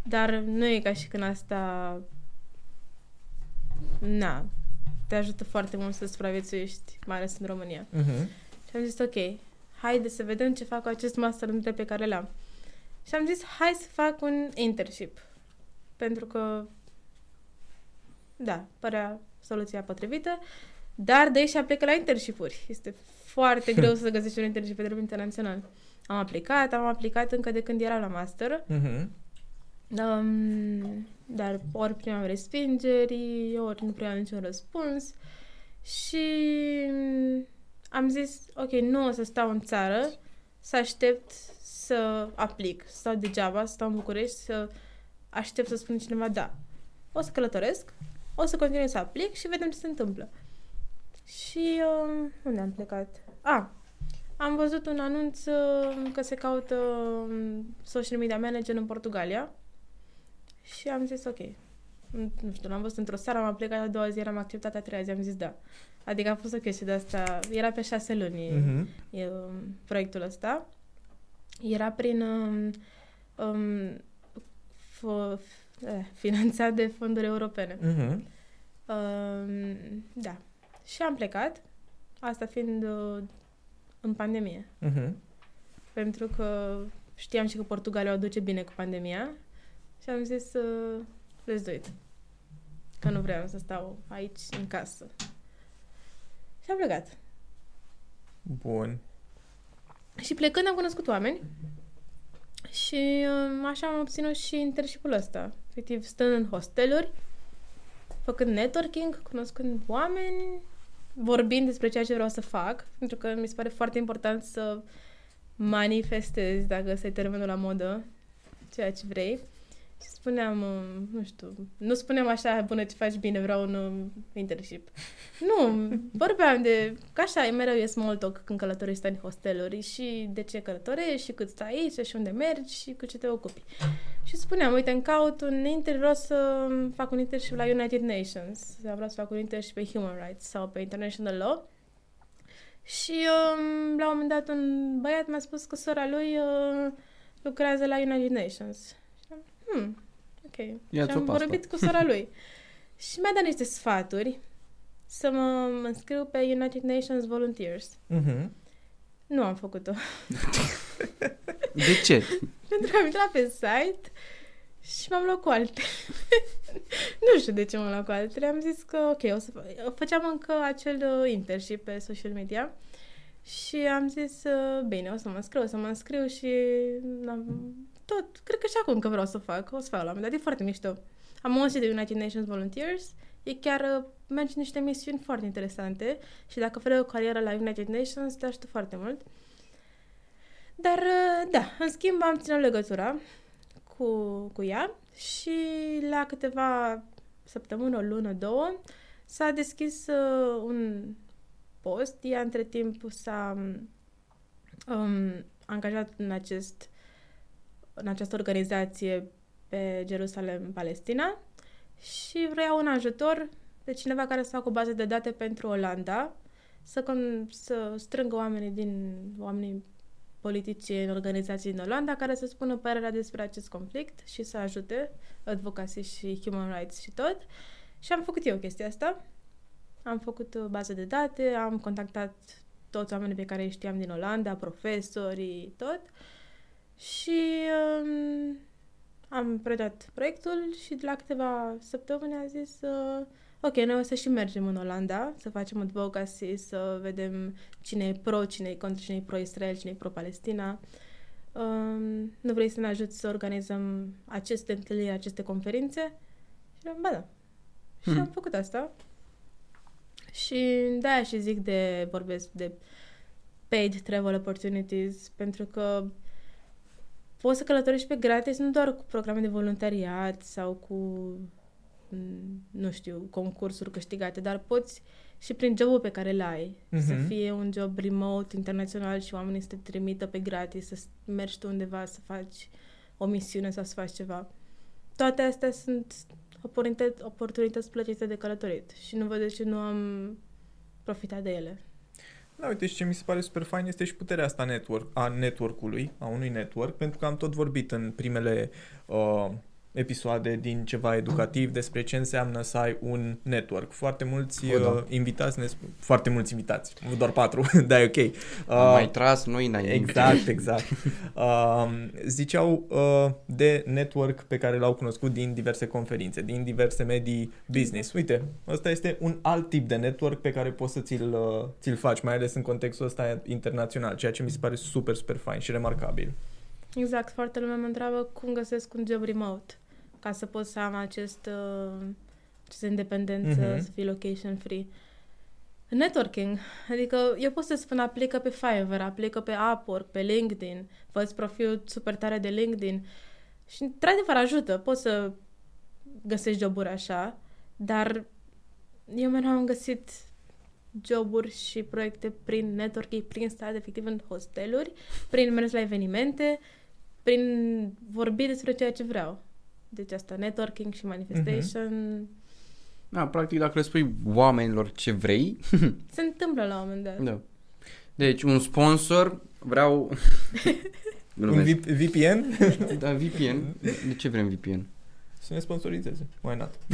dar nu e ca și când asta... Na, te ajută foarte mult să supraviețuiești, mai ales în România. Mhm. Și am zis, ok, haide să vedem ce fac cu acest master în pe care l-am. Și am zis, hai să fac un internship. Pentru că, da, părea soluția potrivită, dar de aici și aplică la internship-uri. Este foarte greu să găsești un internship pe drept internațional. Am aplicat, am aplicat încă de când eram la master, Mhm. um, dar ori primeam respingeri, ori nu primeam niciun răspuns. Și am zis, ok, nu o să stau în țară, să aștept să aplic, să stau degeaba, să stau în București, să aștept să spun cineva da. O să călătoresc, o să continui să aplic și vedem ce se întâmplă. Și uh, unde am plecat? A, am văzut un anunț uh, că se caută um, social media manager în Portugalia și am zis ok. Nu știu, l-am văzut într-o seară, am aplicat a doua zi, eram acceptat a treia zi, am zis da. Adică a fost o chestie de asta, era pe șase luni Mhm. e, um, proiectul ăsta. Era prin um, um, f- f- eh, finanțat de fonduri europene. Mhm. Um, da. Și am plecat, asta fiind uh, în pandemie. Mhm. Pentru că știam și că Portugalia o duce bine cu pandemia și am zis uh, let's do it. Că nu vreau să stau aici în casă. Și am plecat. Bun. Și plecând am cunoscut oameni și um, așa am obținut și internship-ul ăsta. Efectiv, stând în hosteluri, făcând networking, cunoscând oameni, vorbind despre ceea ce vreau să fac, pentru că mi se pare foarte important să manifestezi, dacă ăsta e termenul la modă, ceea ce vrei. Spuneam, uh, nu știu, nu spuneam așa, bună, ce faci bine, vreau un uh, internship. Nu, vorbeam de, ca așa, mereu e small talk când călătorești în hosteluri și de ce călătorești și cât stai aici și unde mergi și cu ce te ocupi. Și spuneam, uite, îmi caut un inter, vreau să fac un internship la United Nations, sau vreau să fac un internship pe Human Rights sau pe International Law. Și um, la un moment dat un băiat mi-a spus că sora lui uh, lucrează la United Nations. Și am, hmm, ok. Ia-ți și o am pastă. vorbit cu sora lui. și mi-a dat niște sfaturi să mă înscriu pe United Nations Volunteers. Mhm. Nu am făcut-o. De ce? Pentru că am intrat pe site și m-am luat cu altele. nu știu de ce m-am luat cu altele. Am zis că, ok, o să fac. Făceam încă acel uh, internship pe social media și am zis, uh, bine, o să mă înscriu, o să mă înscriu și am, tot, cred că și acum că vreau să fac, o să fac la un moment dat, e foarte mișto. Am auzit de United Nations Volunteers, e chiar, uh, merge niște misiuni foarte interesante și dacă vrei o carieră la United Nations, te ajută foarte mult. Dar, uh, da, în schimb am ținut legătura cu, cu ea și la câteva săptămâni, o lună, două, s-a deschis uh, un post. Ea, între timp, s-a um, angajat în, acest, în această organizație pe Jerusalem, Palestina și vrea un ajutor de cineva care să facă o bază de date pentru Olanda, să, con- să strângă oamenii din oamenii politicieni, organizații din Olanda care să spună părerea despre acest conflict și să ajute advocacy și human rights și tot. Și am făcut eu chestia asta. Am făcut o bază de date, am contactat toți oamenii pe care îi știam din Olanda, profesorii, tot. Și um, am predat proiectul și de la câteva săptămâni a zis uh, ok, noi o să și mergem în Olanda, să facem advocacy, să vedem cine e pro, cine e contra, cine e pro-Israel, cine e pro-Palestina. Um, nu vrei să ne ajuți să organizăm aceste întâlniri, aceste conferințe? Și am, ba da. Și Hmm. am făcut asta. Și de-aia și zic de, vorbesc de paid travel opportunities, pentru că poți să călătorești pe gratis nu doar cu programe de voluntariat sau cu, m, nu știu, concursuri câștigate, dar poți și prin jobul pe care îl ai. Să Mhm. fie un job remote, internațional și oamenii să te trimită pe gratis, să mergi tu undeva să faci o misiune sau să faci ceva. Toate astea sunt oportunități, oportunități plăcite de călătorit și nu văd de ce nu am profitat de ele. Da, uite, și ce mi se pare super fain este și puterea asta network, a network-ului, a unui network, pentru că am tot vorbit în primele uh, episoade din ceva educativ despre ce înseamnă să ai un network. Foarte mulți O, da. uh, invitați, ne spun, foarte mulți invitați, doar patru, da, e ok. Uh, Am mai tras noi înainte. Exact, exact. Uh, ziceau uh, de network pe care l-au cunoscut din diverse conferințe, din diverse medii business. Uite, ăsta este un alt tip de network pe care poți să ți-l, uh, ți-l faci, mai ales în contextul ăsta internațional, ceea ce mi se pare super, super fain și remarcabil. Exact, foarte lumea mă întreabă cum găsesc un job remote ca să pot să am acest, uh, acest independență, Mhm. să fii location free. Networking, adică eu pot să spun aplică pe Fiverr, aplică pe Upwork, pe LinkedIn, fă profil super tare de LinkedIn și într-adevăr ajută, poți să găsești joburi așa, dar eu mereu am găsit joburi și proiecte prin networking, prin stat efectiv în hosteluri, prin mers la evenimente, prin vorbi despre ceea ce vreau. Deci asta, networking și manifestation, Da, practic dacă le spui oamenilor ce vrei, se întâmplă la un moment dat. da. Deci un sponsor, vreau... Un Glumesc. V- VPN? Da, VPN. De ce vrem VPN? să ne sponsorizeze. Why not?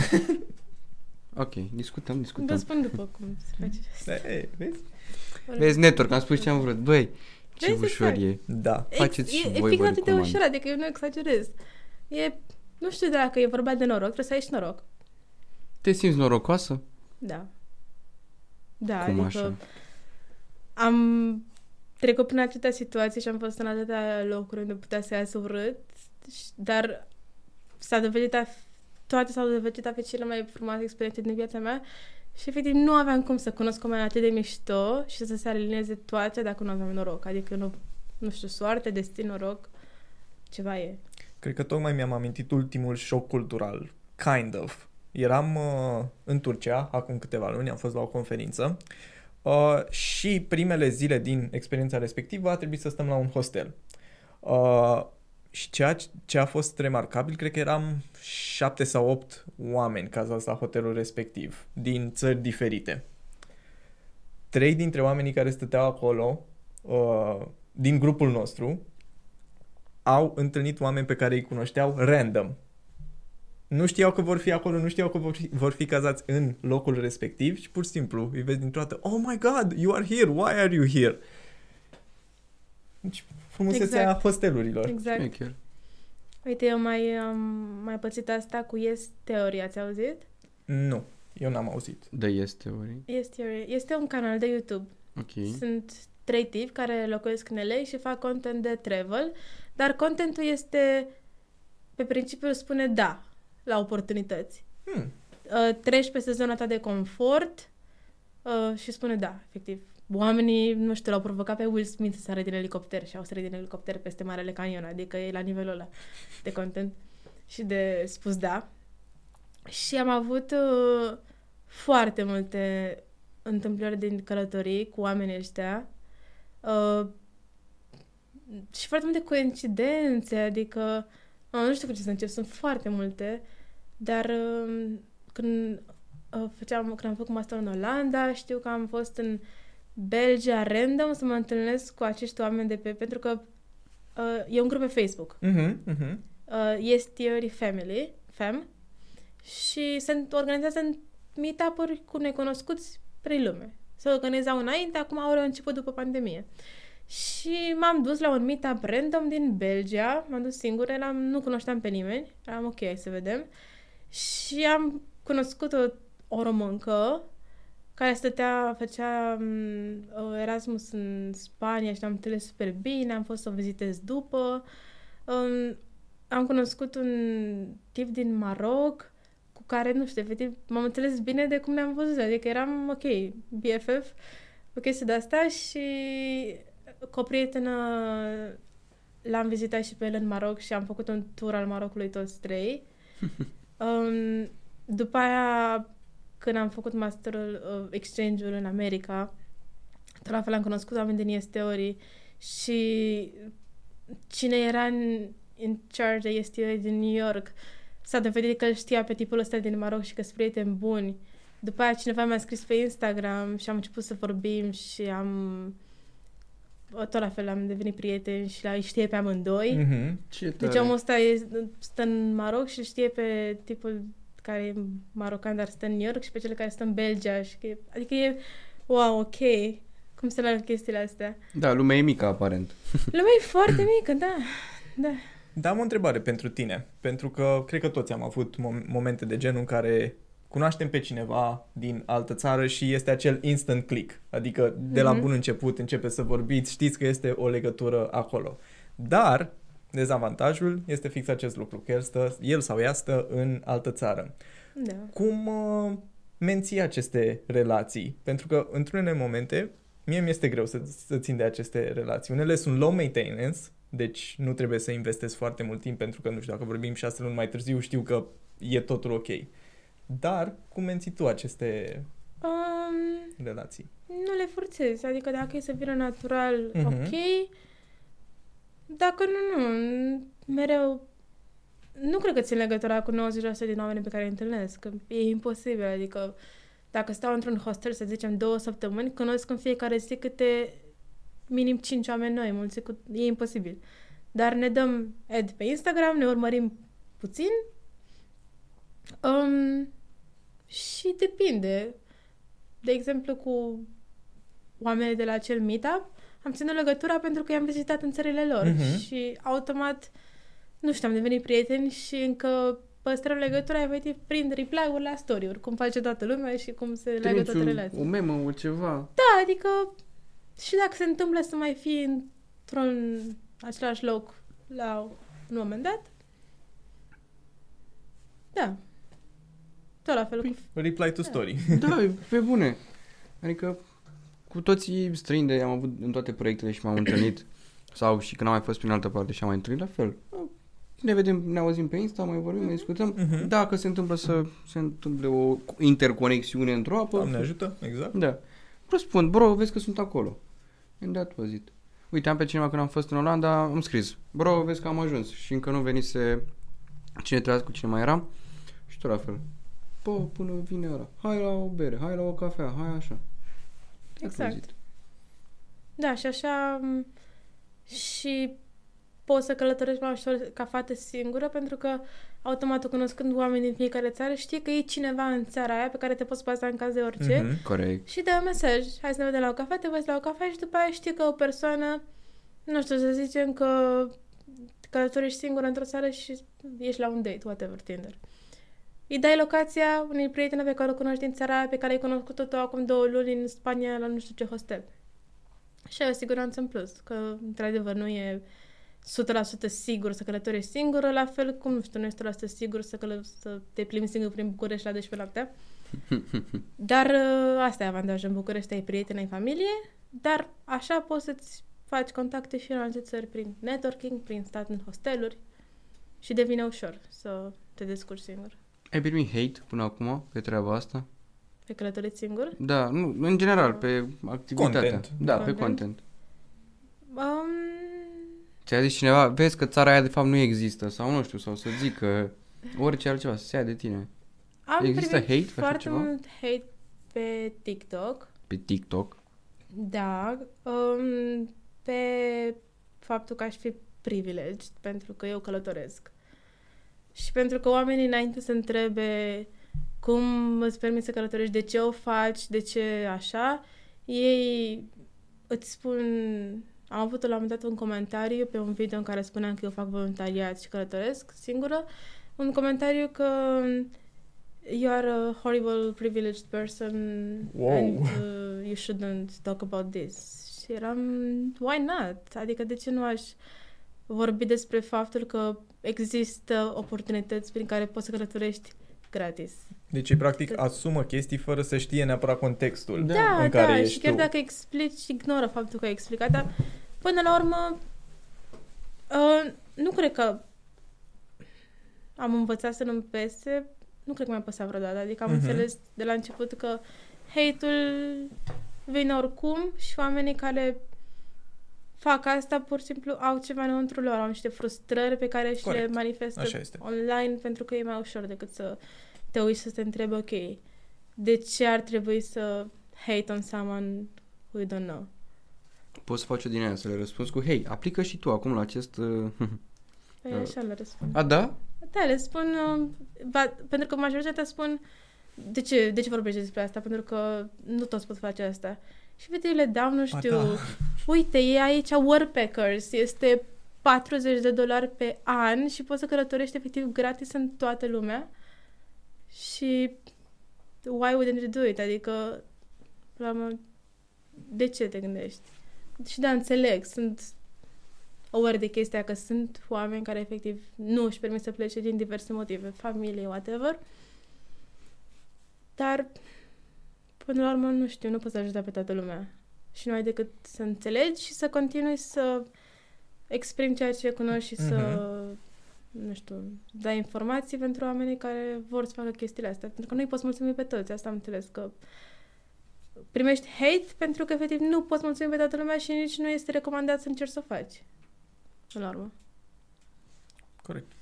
Ok, discutăm, Vă discutăm. spun după cum se face asta. Da, e, vezi? Vezi, network, am spus ce am vrut. Băi, ce Vezi, ușor exact. e. Da. Faceți și e, e voi, fix vă atât de recomand. ușor, adică eu nu exagerez. E, nu știu dacă e vorba de noroc, trebuie să ai și noroc. Te simți norocoasă? Da. Da, Cum adică așa? am trecut prin atâtea situații și am fost în atâtea locuri unde putea să iasă urât, și- dar s-a dovedit a, toate s-au dovedit a fi cele mai frumoase experiențe din viața mea și efectiv nu aveam cum să cunosc oameni atât de mișto și să se alinieze toate dacă nu aveam noroc. Adică nu, nu știu, soarte, destin, noroc, ceva e. Cred că tocmai mi-am amintit ultimul șoc cultural. Kind of. Eram uh, în Turcia acum câteva luni, am fost la o conferință uh, și primele zile din experiența respectivă a trebuit să stăm la un hostel. Uh, și ceea ce a fost remarcabil, cred că eram șapte sau opt oameni cazați la hotelul respectiv, din țări diferite. Trei dintre oamenii care stăteau acolo, uh, din grupul nostru, au întâlnit oameni pe care îi cunoșteau random. Nu știau că vor fi acolo, nu știau că vor fi, vor fi cazați în locul respectiv și pur și simplu îi vezi dintr-o dată, oh my god, you are here, why are you here? Deci, frumusețea Exact. hostelurilor. Exact. Șmecher. Uite, eu mai am mai pățit asta cu Yes Theory, ați auzit? Nu, eu n-am auzit. Da, este ori. Yes Theory. Este un canal de YouTube. Ok. Sunt trei tipi care locuiesc în LA și fac content de travel, dar contentul este pe principiul spune da la oportunități. Hmm. Uh, treci peste zona ta de confort uh, și spune da, efectiv. Oamenii, nu știu, l-au provocat pe Will Smith să sară din elicopter și au sărit din elicopter peste Marele Canion, adică e la nivelul ăla de content și de spus da. Și am avut uh, foarte multe întâmplări din călătorii cu oamenii ăștia uh, și foarte multe coincidențe, adică uh, nu știu cu ce să încep, sunt foarte multe, dar uh, când uh, făceam, când am făcut master în Olanda, știu că am fost în Belgia random să mă întâlnesc cu acești oameni de pe, pentru că uh, e un grup pe Facebook Mhm, mhm. uh, Yes Theory Family, FAM, și se organizează în meetup-uri cu necunoscuți prin lume. Se organizau înainte, acum au început după pandemie. Și m-am dus la un meetup random din Belgia, m-am dus singur, eram, nu cunoșteam pe nimeni, eram ok, hai să vedem. Și am cunoscut o, o româncă care stătea, făcea um, Erasmus în Spania și ne-am întâlnit super bine, am fost să o vizitez după. Um, am cunoscut un tip din Maroc cu care, nu știu, efectiv, m-am înțeles bine de cum ne-am văzut, adică eram ok, BFF, o chestie de asta și cu o prietenă l-am vizitat și pe el în Maroc și am făcut un tour al Marocului toți trei. um, după aia, când am făcut masterul, uh, exchange-ul în America, tot la fel am cunoscut oameni din Yes Theory și cine era în, in charge de Yes Theory din New York s-a dovedit că îl știa pe tipul ăsta din Maroc și că sunt prieteni buni. După aia cineva mi-a scris pe Instagram și am început să vorbim și am tot la fel am devenit prieteni și la îi știe pe amândoi. Mhm. Ce Deci tare. omul ăsta e, stă în Maroc și îl știe pe tipul care e marocan, dar stă în New York și pe cel care stă în Belgia. Și că e, adică e, wow, ok, cum se leagă chestiile astea. Da, lumea e mică, aparent. Lumea e foarte mică, da. Da. Da, am o întrebare pentru tine, pentru că cred că toți am avut mom- momente de genul în care cunoaștem pe cineva din altă țară și este acel instant click, adică de la Mhm. bun început începe să vorbiți, știți că este o legătură acolo. Dar dezavantajul este fix acest lucru, că el, stă, el sau ea stă în altă țară. Da. Cum uh, menții aceste relații? Pentru că într-unele momente mie mi este greu să, să țin de aceste relații. Unele sunt low maintenance, deci nu trebuie să investesc foarte mult timp pentru că, nu știu, dacă vorbim șase luni mai târziu, știu că e totul ok. Dar cum menții tu aceste Um, relații? nu le forțezi, adică dacă e să vină natural, Mhm. ok. Dacă nu, nu, mereu... Nu cred că țin legătura cu 90% din oamenii pe care îi întâlnesc, că e imposibil, adică dacă stau într-un hostel, să zicem, două săptămâni, cunosc în fiecare zi câte minim 5 oameni noi, mulți cu... e imposibil. Dar ne dăm ad pe Instagram, ne urmărim puțin um, și depinde. De exemplu, cu oamenii de la acel meetup, am ținut legătura pentru că i-am vizitat în țările lor Mhm. și automat, nu știu, am devenit prieteni și încă păstrăm legătura efectiv prin reply-uri la story-uri, cum face toată lumea și cum se leagă Trimiți toată un, relația. o memă, o ceva. Da, adică și dacă se întâmplă să mai fii într-un același loc la un moment dat, da. Tot la fel cu... Reply to Da. story. Da, e pe bune. Adică cu toții străini de am avut în toate proiectele și m-am întâlnit sau și când am mai fost prin altă parte și am mai întâlnit la fel. ne vedem, ne auzim pe Insta, mai vorbim, mai discutăm. Mhm. Dacă se întâmplă să se întâmple o interconexiune într-o apă, Doamne ajută, exact. da. Răspund, bro, vezi că sunt acolo. And that was it. Uite, am pe cineva când am fost în Olanda, am scris, bro, vezi că am ajuns și încă nu venise cine trebuia cu cine mai era și tot la fel. Bă, până vine ăla, hai la o bere, hai la o cafea, hai așa. That was Exact. it. Da, și așa m, și poți să călătorești mai ușor ca fată singură, pentru că automat cunoscând oameni din fiecare țară, știi că e cineva în țara aia pe care te poți baza în caz de orice. Mhm. Corect. Și dă un mesaj, hai să ne vedem la o cafea, te vezi la o cafea și după aia știi că o persoană, nu știu, să zicem că călătorești singură într-o țară și ești la un date, whatever, Tinder. Îi dai locația unei prietene pe care o cunoști din țara aia, pe care ai cunoscut-o tu acum două luni în Spania la nu știu ce hostel. Și ai o siguranță în plus, că într-adevăr nu e 100% sigur să călătorești singură, la fel cum, nu știu, nu ești 100% sigur să, călă- să te plimbi singur prin București la 12 noaptea. Dar uh, asta e avantajul în București, ai prieteni, ai familie, dar așa poți să-ți faci contacte și în alte țări prin networking, prin stat în hosteluri și devine ușor să te descurci singur. Ai primit hate până acum pe treaba asta? Pe călătorit singur? Da, nu, în general, pe activitatea. Content. Da, pe Content? content. Um, Ți-a zis cineva, vezi că țara aia de fapt nu există sau nu știu, sau să zic că orice altceva să se ia de tine. am Există primit hate pe așa foarte ceva? mult hate pe TikTok. Pe TikTok. Da, um, pe faptul că aș fi privileged pentru că eu călătoresc. Și pentru că oamenii înainte să întrebe cum îți permiți să călătorești, de ce o faci, de ce așa, ei îți spun... Am avut la un moment dat un comentariu pe un video în care spuneam că eu fac voluntariat și călătoresc singură, un comentariu că you are a horrible privileged person Wow. and uh, you shouldn't talk about this. Și eram, why not? Adică de ce nu aș vorbi despre faptul că există oportunități prin care poți să călătorești gratis. Deci, ei, practic, asumă chestii fără să știe neapărat contextul Da, în care da, ești și chiar tu. dacă explici, ignoră faptul că ai explicat, dar până la urmă uh, nu cred că am învățat să nu-mi pese, nu cred că mi-a păsat vreodată, adică am Mhm. înțeles de la început că hate-ul vine oricum și oamenii care fac asta pur și simplu au ceva înăuntru lor, au niște frustrări pe care și le Corect. manifestă Așa este. online pentru că e mai ușor decât să te uiți să te întrebi, ok, de ce ar trebui să hate on someone who you don't know? Poți să faci o din aia, să le răspunzi cu, hei, aplică și tu acum la acest... Uh... Păi Uh. așa le răspund. A, da? Da, le spun, uh, ba, pentru că majoritatea spun, de ce, de ce vorbești despre asta? Pentru că nu toți pot face asta. Și uite, eu le dau, nu știu, da. uite, e aici Warpackers, este 40 de dolari pe an și poți să călătorești efectiv gratis în toată lumea. Și why wouldn't you do it? Adică, la urmă, de ce te gândești? Și da, înțeleg, sunt aware de chestia că sunt oameni care efectiv nu își permit să plece din diverse motive, familie, whatever. Dar, până la urmă, nu știu, nu poți să ajuta pe toată lumea. Și nu ai decât să înțelegi și să continui să exprimi ceea ce cunoști și să, nu știu, dai informații pentru oamenii care vor să facă chestiile astea. Pentru că nu îi poți mulțumi pe toți. Asta am înțeles că primești hate pentru că efectiv nu poți mulțumi pe toată lumea și nici nu este recomandat să încerci să o faci. Până la urmă. Corect.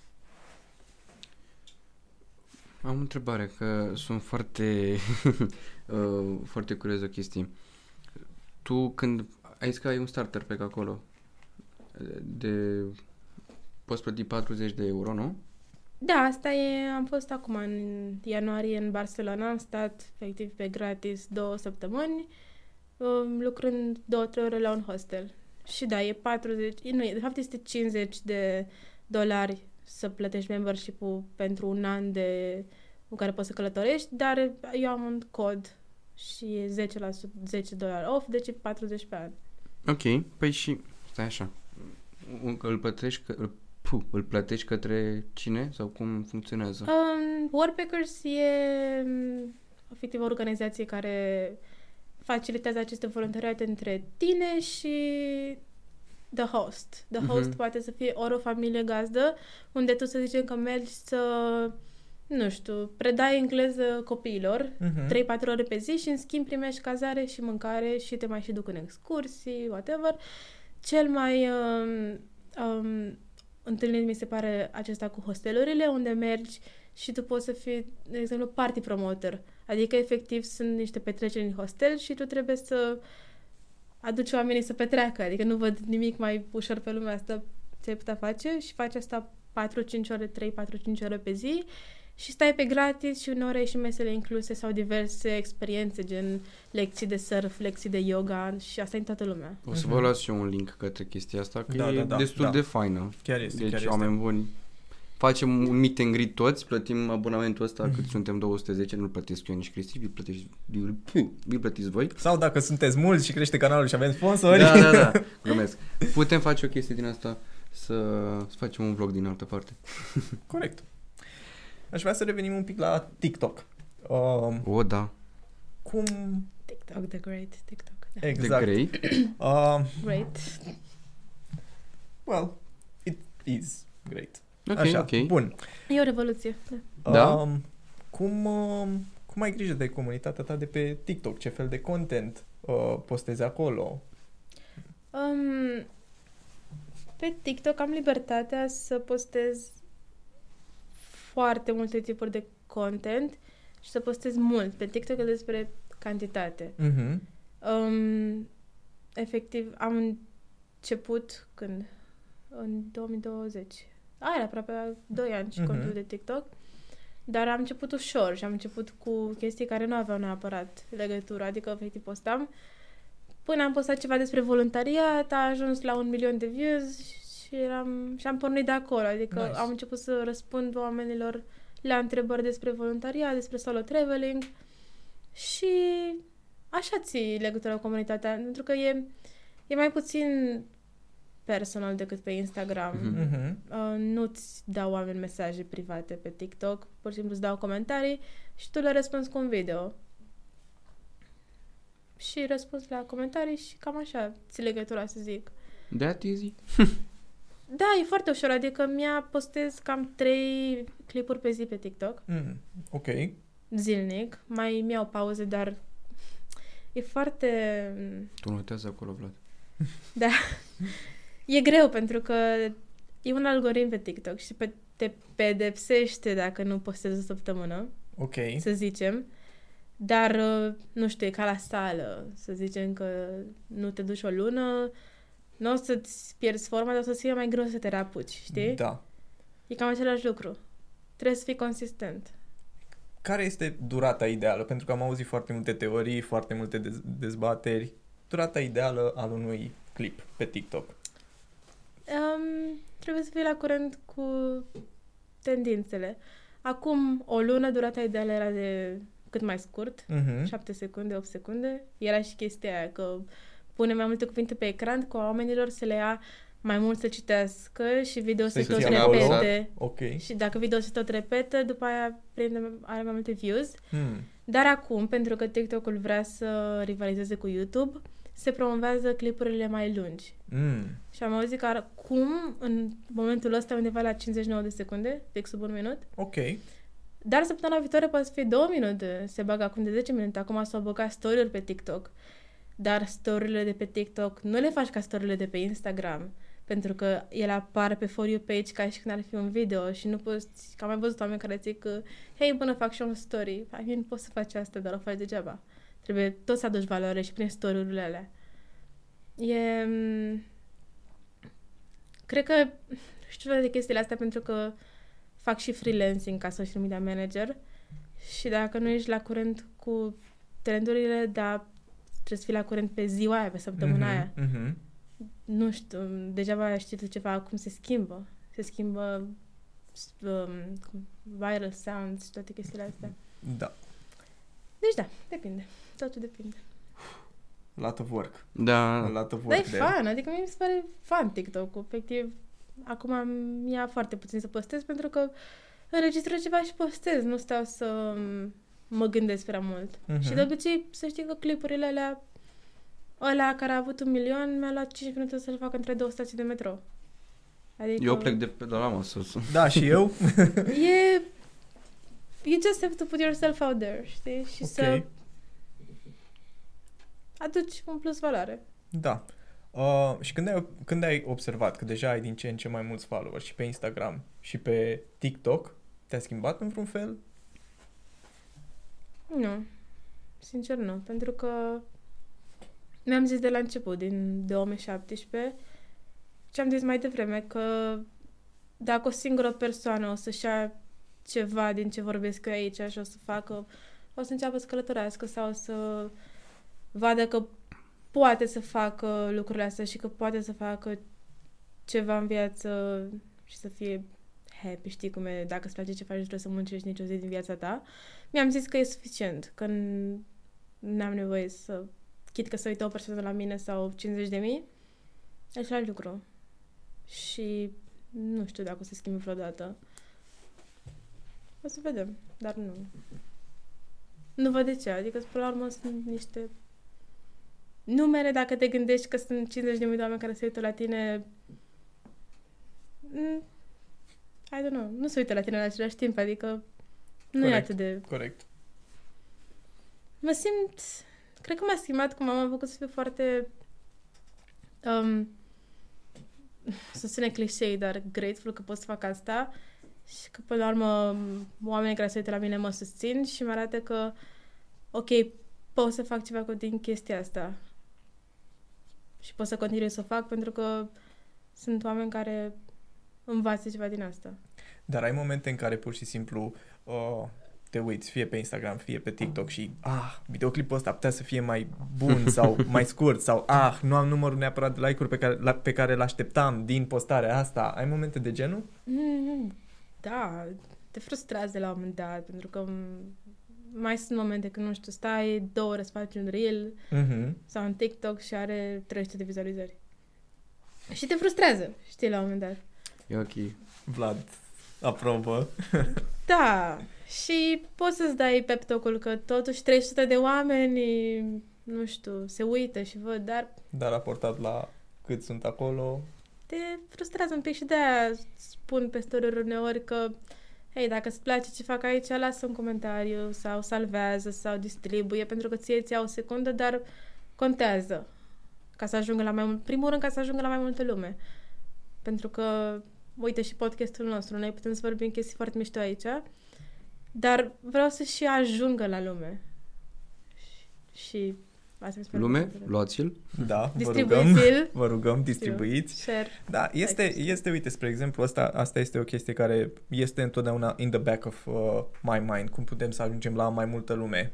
Am o întrebare, că sunt foarte, uh, foarte curios de o chestie. Tu când ai zis că ai un starter pack acolo, de poți plăti 40 de euro, nu? Da, asta e, am fost acum în ianuarie în Barcelona, am stat efectiv pe gratis două săptămâni, um, lucrând două, trei ore la un hostel. Și da, e 40, nu e, de fapt este 50 de dolari să plătești membership-ul pentru un an de în care poți să călătorești, dar eu am un cod și e 10, la, 10 dolari off, deci e 40 pe an. Ok, păi și, stai așa, Un- îl plătești, că, îl, puh, îl plătești către cine sau cum funcționează? Um, Warpackers e um, efectiv o organizație care facilitează aceste voluntariate între tine și the host. The host Mhm. poate să fie ori o familie gazdă, unde tu să zicem că mergi să, nu știu, predai engleză copiilor, Mhm. 3-4 ore pe zi și în schimb primești cazare și mâncare și te mai și duc în excursii, whatever. Cel mai um, um, întâlnit mi se pare acesta cu hostelurile, unde mergi și tu poți să fii, de exemplu, party promoter. Adică, efectiv, sunt niște petreceri în hostel și tu trebuie să aduci oamenii să petreacă. Adică nu văd nimic mai ușor pe lumea asta ce ai putea face și faci asta 4-5 ore, 3-4-5 ore pe zi și stai pe gratis și uneori ai și mesele incluse sau diverse experiențe, gen lecții de surf, lecții de yoga și asta în toată lumea. O să Mhm. vă las și eu un link către chestia asta, că Da, e da, da, destul da. de faină. Chiar este, Deci, chiar este. oameni buni, facem un meet and greet toți, plătim abonamentul ăsta, Mhm. cât suntem 210, nu-l plătesc eu nici Cristi, vi-l plătiți, vi-l, vi-l plătiți voi. Sau dacă sunteți mulți și crește canalul și avem sponsori. Da, da, da, glumesc. Putem face o chestie din asta, să, să facem un vlog din altă parte. Corect. Aș vrea să revenim un pic la TikTok. Um, O, da, cum... TikTok, the great TikTok. Da. Exact. de grey. Uh, Great. well, it is great. Ok, Așa, ok. bun. E o revoluție. Da. Da? Um, cum, um, cum ai grijă de comunitatea ta de pe TikTok? Ce fel de content uh, postezi acolo? Um, pe TikTok am libertatea să postez foarte multe tipuri de content și să postez mult. Pe TikTok e despre cantitate. Mm-hmm. Um, efectiv, am început când? În 2020. A, era aproape 2 ani și Mhm. contul de TikTok. Dar am început ușor și am început cu chestii care nu aveau neapărat legătură, adică efectiv postam. Până am postat ceva despre voluntariat, a ajuns la un milion de views și, eram, și am pornit de acolo. Adică Nice. am început să răspund oamenilor la întrebări despre voluntariat, despre solo traveling și așa ții legătura cu comunitatea, pentru că e, e mai puțin personal decât pe Instagram. Mhm. Mm-hmm. Uh, nu-ți dau oameni mesaje private pe TikTok, pur și simplu îți dau comentarii și tu le răspunzi cu un video. Și răspuns la comentarii și cam așa ții legătura, să zic. That easy? Da, e foarte ușor, adică mi-a postez cam trei clipuri pe zi pe TikTok, Mm, ok. zilnic. Mai mi-au pauze, dar e foarte... Tu notează acolo, Vlad. Da. E greu pentru că e un algoritm pe TikTok și pe, te pedepsește dacă nu postezi o săptămână, Ok. să zicem. Dar, uh, nu știu, e ca la sală. Să zicem că nu te duci o lună, nu o să-ți pierzi forma, dar o să fie mai greu să te reapuci, știi? Da. E cam același lucru. Trebuie să fii consistent. Care este durata ideală? Pentru că am auzit foarte multe teorii, foarte multe dez- dezbateri. Durata ideală al unui clip pe TikTok. Um, trebuie să fii la curent cu tendințele. Acum, o lună, durata ideală era de cât mai scurt, Mm-hmm. 7 secunde, 8 secunde. Era și chestia aia că pune mai multe cuvinte pe ecran cu oamenilor să le ia mai mult să citească și video să Să-i tot țină acolo. repete. Ok. Și dacă video se tot repete, după aia prinde, are mai multe views. Hmm. Dar acum, pentru că TikTok-ul vrea să rivalizeze cu YouTube, se promovează clipurile mai lungi. Mm. Și am auzit că acum, în momentul ăsta, undeva la 59 de secunde, fix sub un minut. Ok. Dar săptămâna viitoare poate să fie 2 minute. Se bagă acum de 10 minute. Acum s-au băgat story pe TikTok. Dar story de pe TikTok nu le faci ca story de pe Instagram. Pentru că ele apar pe For You page ca și când ar fi un video și nu poți... Că am mai văzut oameni care zic că hei, până fac și eu un story. I mean, poți să faci asta, dar o faci degeaba. Trebuie tot să aduci valoare și prin story-urile alea. E... m, Cred că știu de chestiile astea pentru că fac și freelancing ca social media manager și dacă nu ești la curent cu trendurile, dar trebuie să fii la curent pe ziua aia, pe săptămâna aia. Mm-hmm. Nu știu, degeaba știi tu ceva, cum se schimbă. Se schimbă um, viral sounds și toate chestiile astea. Da. Deci da, depinde. Totul depinde. Lot of work. Da, A lot of Dar e work there. fun, adică mie mi se pare fun TikTok-ul. Efectiv, acum mi-a foarte puțin să postez pentru că înregistrez ceva și postez. Nu stau să m, mă gândesc prea mult. Mhm. Și de obicei să știi că clipurile alea ăla care a avut un milion mi-a luat 5 minute să-l fac între două stații de metro. Adică Eu plec de pe de la masă. Da, și eu? E... You just have to put yourself out there, știi? Și Ok. să aduci un plus valoare. Da. Uh, și când ai, când ai observat că deja ai din ce în ce mai mulți followers și pe Instagram și pe TikTok, te-a schimbat în vreun fel? Nu. Sincer nu. Pentru că mi-am zis de la început, din 2017, ce am zis mai devreme, că dacă o singură persoană o să-și ia ceva din ce vorbesc eu aici și o să facă, o să înceapă să călătorească sau o să vadă că poate să facă lucrurile astea și că poate să facă ceva în viață și să fie happy, știi cum e, dacă îți place ce faci, nu trebuie să muncești nicio zi din viața ta. Mi-am zis că e suficient, că n- n-am nevoie să, chit că să uită o persoană la mine sau 50 de mii, același lucru. Și nu știu dacă o să schimbe vreodată. O să vedem, dar nu. Nu văd de ce, adică până la urmă sunt niște numere, dacă te gândești că sunt 50 de mii de oameni care se uită la tine, mm, I don't know, nu se uită la tine în același timp, adică nu e Corect. atât de... Corect. Mă simt... Cred că m-a schimbat cum am făcut să fiu foarte... Um, să sune clișei, dar grateful că pot să fac asta și că până la urmă oamenii care se uită la mine mă susțin și mă arată că ok, pot să fac ceva cu din chestia asta și pot să continui să o fac pentru că sunt oameni care învață ceva din asta. Dar ai momente în care pur și simplu uh, te uiți fie pe Instagram, fie pe TikTok și ah, videoclipul ăsta putea să fie mai bun sau mai scurt sau ah, nu am numărul neapărat de like-uri pe care, la, pe care l-așteptam din postarea asta. Ai momente de genul? Mm, Da, te frustrează de la un moment dat, pentru că m, mai sunt momente când, nu știu, stai două ore să faci un reel Mhm. sau un TikTok și are 300 de vizualizări. Și te frustrează, știi, la un moment dat. E ok. Vlad aprobă. Da, și poți să-ți dai pep talk-ul că totuși 300 de oameni, nu știu, se uită și văd, dar Dar raportat la cât sunt acolo, te frustrează un pic și de-aia spun pe story uneori că hei, dacă îți place ce fac aici, lasă un comentariu sau salvează sau distribuie, pentru că ție ți ia o secundă, dar contează ca să ajungă la mai mult, primul rând ca să ajungă la mai multă lume. Pentru că, uite și podcastul nostru, noi putem să vorbim chestii foarte mișto aici, dar vreau să și ajungă la lume. Și, și asta mi se pare Lume, foarte tare. luați-l. da, vă rugăm, Distribuiți-l. vă rugăm, distribuiți. Share. Da, este, Like. este, uite, spre exemplu, asta, asta este o chestie care este întotdeauna in the back of uh, my mind, cum putem să ajungem la mai multă lume,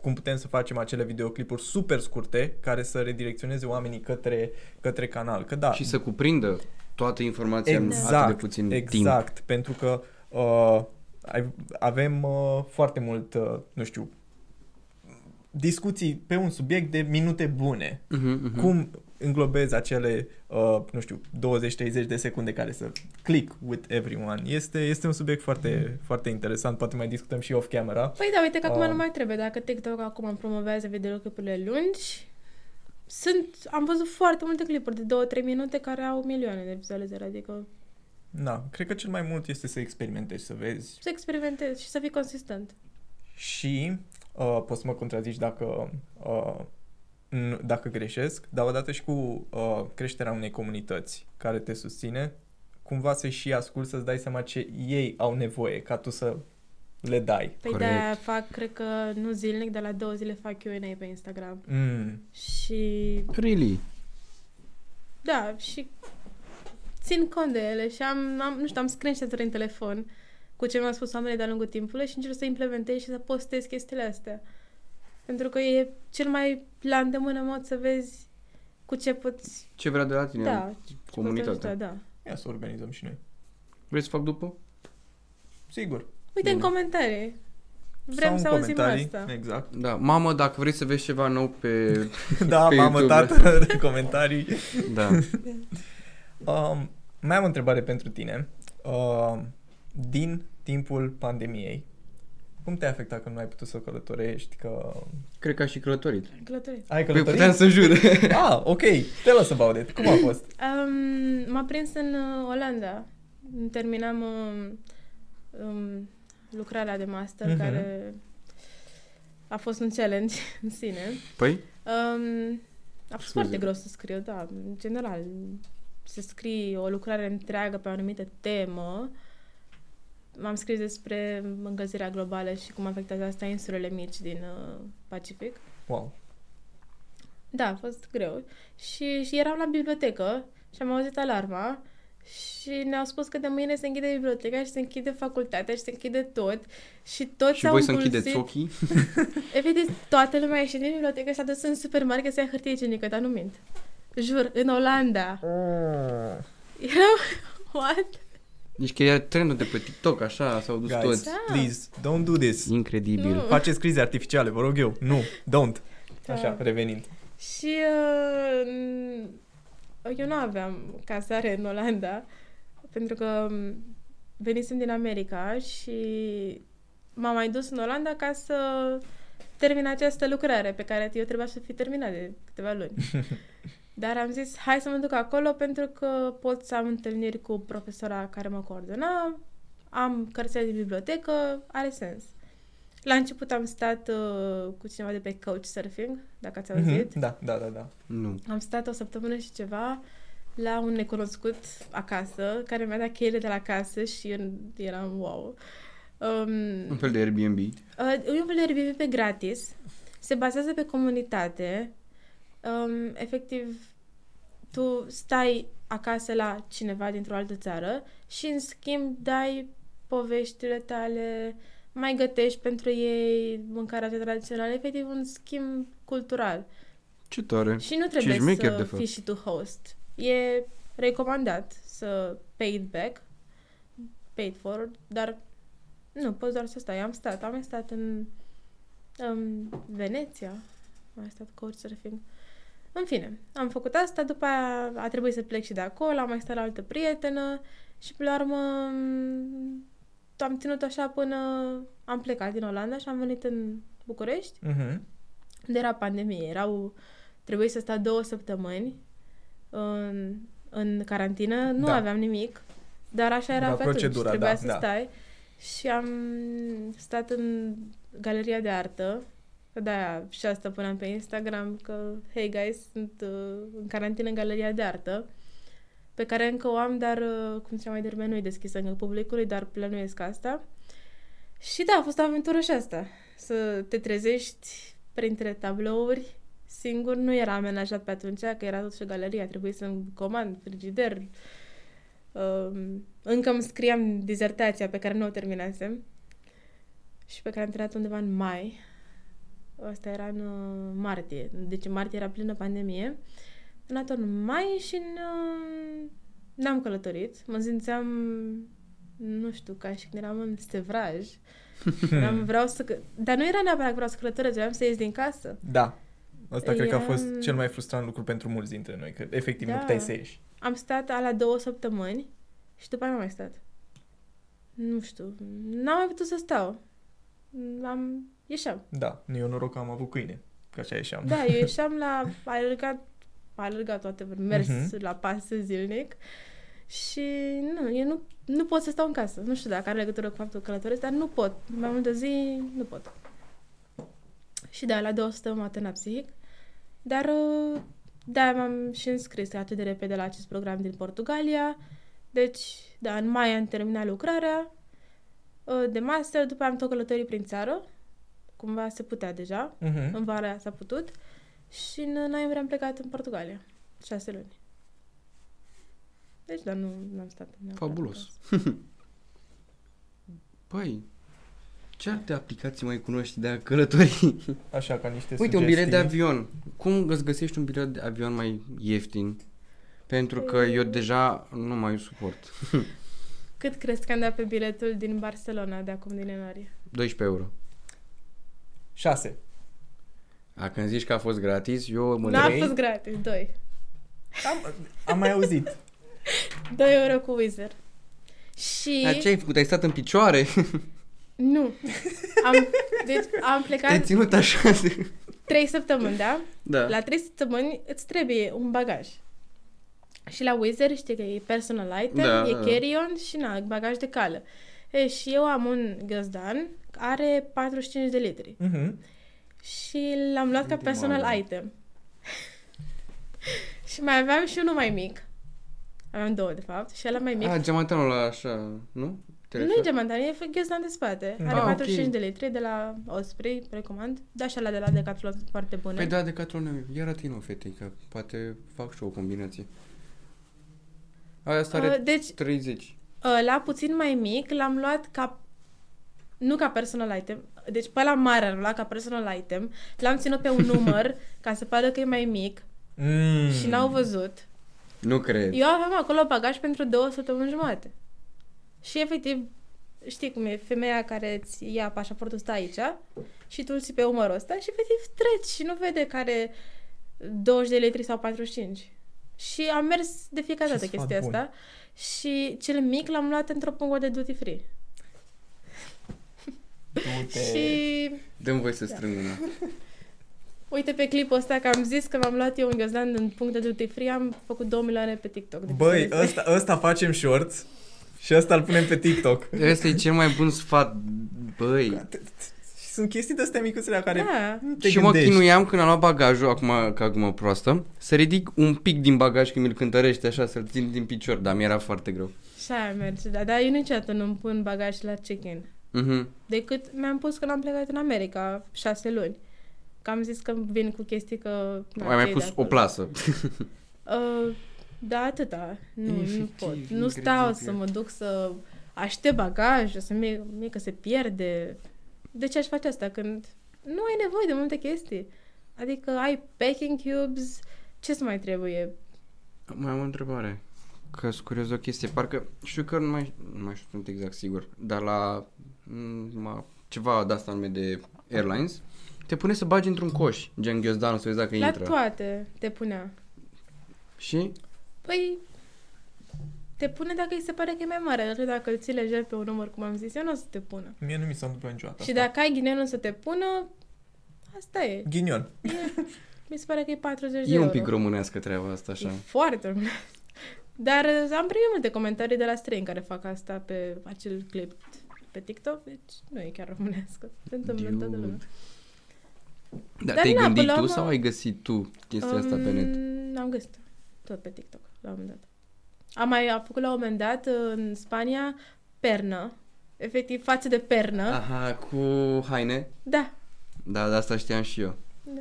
cum putem să facem acele videoclipuri super scurte care să redirecționeze oamenii către, către canal. Că da, Și să cuprindă toată informația în Exact, atât de puțin timp. exact, pentru că uh, ai- avem uh, foarte mult, uh, nu știu, discuții pe un subiect de minute bune. Uh-huh, uh-huh. Cum înglobezi acele, uh, nu știu, 20-30 de secunde care să click with everyone? Este, este un subiect foarte, foarte interesant, poate mai discutăm și off-camera. Păi da, uite că acum Um. nu mai trebuie. Dacă TikTok acum îmi promovează videoclipurile lungi, sunt, am văzut foarte multe clipuri de 2-3 minute care au milioane de vizualizări, adică Da, cred că cel mai mult este să experimentezi, să vezi să experimentezi și să fii consistent. și uh, poți să mă contrazici dacă, uh, n- dacă greșesc, dar odată și cu uh, creșterea unei comunități care te susține, cumva să și ascult să-ți dai seama ce ei au nevoie ca tu să le dai. Păi Corect. de fac, cred că nu zilnic, dar la două zile fac Q&A pe Instagram. Mm. Și Really? da, și țin cont de ele și am, am nu știu, am screenshot în telefon cu ce mi-au spus oamenii de-a lungul timpului și încerc să implementez și să postez chestiile astea. Pentru că e cel mai la îndemână mod să vezi cu ce poți... Ce vrea de la tine Da, ce comunitatea? poți ajuta, da. Ia să organizăm și noi. Vrei să fac după? Sigur. Uite în Bine. comentarii. Vrem Sau să în auzim comentarii. asta. Exact. Da. Mamă, dacă vrei să vezi ceva nou pe... Da, Pe mamă, YouTube. tată, în comentarii. Da. Um, mai am o întrebare pentru tine. Uh, din timpul pandemiei, Cum te-a afectat că nu ai putut să călătorești? Că... Cred că aș și călătorit. Călătorit. Ai Păi călătorit? puteam să jur. Ah, ok. Tell us about it. Cum a fost? Um, m-a prins în uh, Olanda. Terminam um, um, lucrarea de master, Mhm. care a fost un challenge în sine. Păi? Um, a fost Scuze. foarte greu să scriu, da, în general. Să scrii o lucrare întreagă pe o anumită temă. M-am scris despre încălzirea globală și cum afectează asta insulele mici din uh, Pacific. Wow. Da, a fost greu. Și, și eram la bibliotecă și am auzit alarma și ne-au spus că de mâine se închide biblioteca și se închide facultatea și se închide tot. Și toți Și au voi să împulsit. închideți ochii? Efectiv, toată lumea a ieșit din bibliotecă și s-a dus în supermarket să ia hârtie igienică, dar nu mint. Jur, în Olanda. Erau... What? Deci că e trendul de pe TikTok, așa, s-au dus Guys, toți. Da. please, don't do this. Incredibil. Nu. Faceți crize artificiale, vă rog eu. Nu, don't. Așa, Da. revenind. Și uh, eu nu aveam casare în Olanda, pentru că um, venisem din America și m-am mai dus în Olanda ca să termin această lucrare pe care eu trebuia să fi terminat de câteva luni. Dar am zis, hai să mă duc acolo pentru că pot să am întâlniri cu profesora care mă coordona, am cărțile din bibliotecă, are sens. La început am stat uh, cu cineva de pe Couchsurfing, dacă ați auzit. Mhm, Da, da, da, da. Nu. Am stat o săptămână și ceva la un necunoscut acasă, care mi-a dat cheile de la casă și eu eram wow. Um, Un fel de Airbnb. uh, e un fel de Airbnb pe gratis, se bazează pe comunitate, um, efectiv tu stai acasă la cineva dintr-o altă țară și în schimb dai poveștile tale, mai gătești pentru ei mâncarea tradițională, efectiv un schimb cultural. Ce tare. Și nu trebuie șmecher, de să fapt. fii și tu host. E recomandat să pay it back, paid for, dar nu, poți doar să stai. Am stat, am mai stat în um, Veneția, am mai stat couchsurfing. În fine, am făcut asta, după aia a trebuit să plec și de acolo, am mai stat la altă prietenă și pe la urmă m, am ținut așa până am plecat din Olanda și am venit în București Mhm. unde era pandemie. Erau, trebuie să stau două săptămâni în, în carantină. Nu Da. aveam nimic, dar așa era Era pe atunci. procedura, Trebuia da, să da. stai. Și am stat în galeria de artă. Că de-aia și asta puneam pe Instagram că, hey guys, sunt uh, în carantină în galeria de artă pe care încă o am, dar, uh, cum ziceam mai devreme, nu e deschisă încă publicului, dar plănuiesc asta. Și da, a fost o aventură și asta. Să te trezești printre tablouri singur. Nu era amenajat pe atunci, că era totuși o galerie. A trebuit să-mi comand frigider. Um, încă îmi scriam dizertația pe care nu o terminasem și pe care am terminat undeva în mai. Asta era în uh, martie. Deci în martie era plină pandemie. Am terminat în mai și în, uh, n-am călătorit. Mă simțeam, nu știu, ca și când eram în sevraj. Eram, vreau să... că- Dar nu era neapărat că vreau să călătoresc, vreau să ies din casă. Da. Asta cred că a Eram- fost cel mai frustrant lucru pentru mulți dintre noi, că efectiv nu Da. puteai să ieși. Am stat la două săptămâni și după aia n-am mai stat. Nu știu, n-am mai putut să stau. Am... Ieșeam. Da, eu noroc că am avut câine, că așa ieșeam. Da, eu ieșeam la... alergat, alergat toate, mers Mhm. la pas zilnic și nu, eu nu, nu pot să stau în casă. Nu știu dacă are legătură cu faptul că călătoresc, dar nu pot. Mai multă zi, nu pot. Și da, la două săptămâni m-a tănat psihic, dar uh, da, m-am și înscris atât de repede la acest program din Portugalia. Deci, da, în mai am terminat lucrarea uh, de master, după aia am tot călătorit prin țară, cumva se putea deja, Mhm. în vara aia s-a putut și în noiembrie am plecat în Portugalia. Șase luni. Deci, dar nu am stat. neapărat Fabulos. acasă. Păi, ce alte aplicații mai cunoști de a călători? Așa, ca niște Uite, un sugestii. bilet de avion. Cum îți găsești un bilet de avion mai ieftin? Pentru că eu deja nu mai suport. Cât crezi că am dat pe biletul din Barcelona de acum din ianuarie? 12 euro. 6. A, când zici că a fost gratis, eu mă N-a trei? fost gratis, 2. Am, am mai auzit. 2 euro cu Wizard. Și... Dar ce ai făcut? Ai stat în picioare? Nu. Am, deci am Te-ai plecat ținut așa de... trei săptămâni, da? Da. La trei săptămâni îți trebuie un bagaj. Și la Wizard știi că e personal item, Da, e da. carry-on și na, bagaj de cală. E, și eu am un găzdan, are 45 de litri. Mhm. Și l-am luat ca Uite, personal mamă. item. și mai aveam și unul mai mic. Aveam două, de fapt. Și ăla mai mic. Ah, geamantanul ăla așa, nu? Te nu e referi? gemantan, e ghiozdan de spate. Are Ah, ok. 45 de litri de la Osprey, recomand. Da, și ăla de la Decathlon sunt foarte bune. Păi da, Decathlon, ia arată o fetei, că poate fac și eu o combinație. Aia asta are Uh, deci, 30. ăla puțin mai mic l-am luat ca nu ca personal item, deci pe ăla mare l-am luat ca personal item, l-am ținut pe un număr ca să pară că e mai mic Mm. și n-au văzut. Nu cred. Eu aveam acolo bagaj pentru două săptămâni jumate. Și efectiv, știi cum e, femeia care îți ia pașaportul stă aici și tu îl ții pe umărul ăsta și efectiv treci și nu vede care 20 de litri sau 45. Și am mers de fiecare Ce dată sfat chestia bun. asta și cel mic l-am luat într-o pungă de duty free. Du-te. Și Dăm voi să strâng una. uite pe clipul ăsta că am zis că m-am luat eu un ghiozdan în punct de duty free, am făcut 2 milioane pe TikTok. de Băi, business. ăsta, ăsta facem shorts și ăsta îl punem pe TikTok. Ăsta e cel mai bun sfat. Băi. Și sunt chestii de-astea micuțele la care Da. nu te și gândești. mă chinuiam când am luat bagajul, acum ca acum proastă, să ridic un pic din bagaj când mi-l cântărește așa, să-l țin din picior, dar mi-era foarte greu. Și aia merge, da, dar eu niciodată nu-mi pun bagaj la check-in. Mhm. Decât mi-am pus când am plecat în America, șase luni. Că am zis că vin cu chestii că... na, Ai mai cei de pus o acolo. plasă. Uh, da, atâta. Nu, nu Efectiv, pot. Nu stau incredibil. să mă duc să aștept bagaj, să mie, mie că se pierde. De ce aș face asta când nu ai nevoie de multe chestii? Adică ai packing cubes, ce să mai trebuie? Mai am o întrebare. Că sunt curios de o chestie. Parcă știu că nu mai, nu mai știu, sunt exact sigur, dar la m, ma, ceva de asta nume de airlines, te pune să bagi într-un coș, gen ghiozdanul, să vezi dacă La intră. toate te punea. Și? Păi, te pune dacă îi se pare că e mai mare. Dar dacă îl ții lejer pe un număr, cum am zis eu, nu o să te pună. Mie nu mi s-a întâmplat niciodată Și asta. dacă ai ghinionul să te pună, asta e. Ghinion. Mi se pare că e 40 de E un euro. pic românească treaba asta, așa. E foarte românesc. Dar uh, am primit multe comentarii de la străini care fac asta pe acel clip pe TikTok, deci nu e chiar românească. Se întâmplă în toată Dude. lumea. Dar Dar te-ai na, gândit până la tu urmă- sau ai găsit tu chestia asta pe net? Um, Am găsit tot pe TikTok la un moment dat. Am mai am făcut la un moment dat uh, în Spania pernă, efectiv față de pernă. Aha, cu haine? Da, Da, de asta știam și eu. da.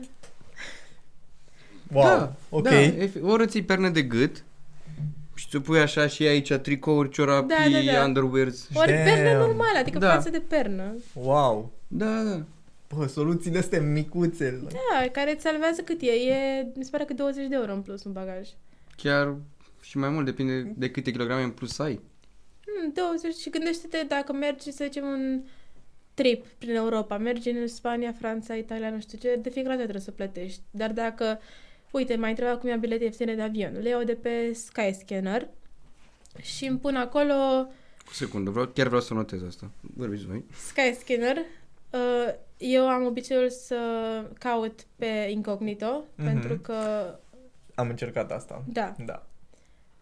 Wow, da, ok. Da, efe- ori îți iei perne de gât și ți pui așa și aici tricouri, ciorapii, Da, da, da. underwears. Ori Damn. pernă normală, adică Da. față de pernă. Wow. Da, da. Bă, soluțiile astea micuțe. Da, care îți salvează cât e? E, mi se pare că 20 de euro în plus un bagaj. Chiar și mai mult, depinde de câte kilograme în plus ai. Hmm, 20 și gândește-te dacă mergi, să zicem, un trip prin Europa, mergi în Spania, Franța, Italia, nu știu ce, de fiecare dată trebuie să plătești. Dar dacă, uite, mai întreba cum ia bilete ieftine de avion, le iau de pe Skyscanner și îmi pun acolo Cu secundă, vreau, chiar vreau să notez asta. Vorbiți voi. Skyscanner. Uh, eu am obiceiul să caut pe incognito, Mhm. pentru că, Am încercat asta. da, Da.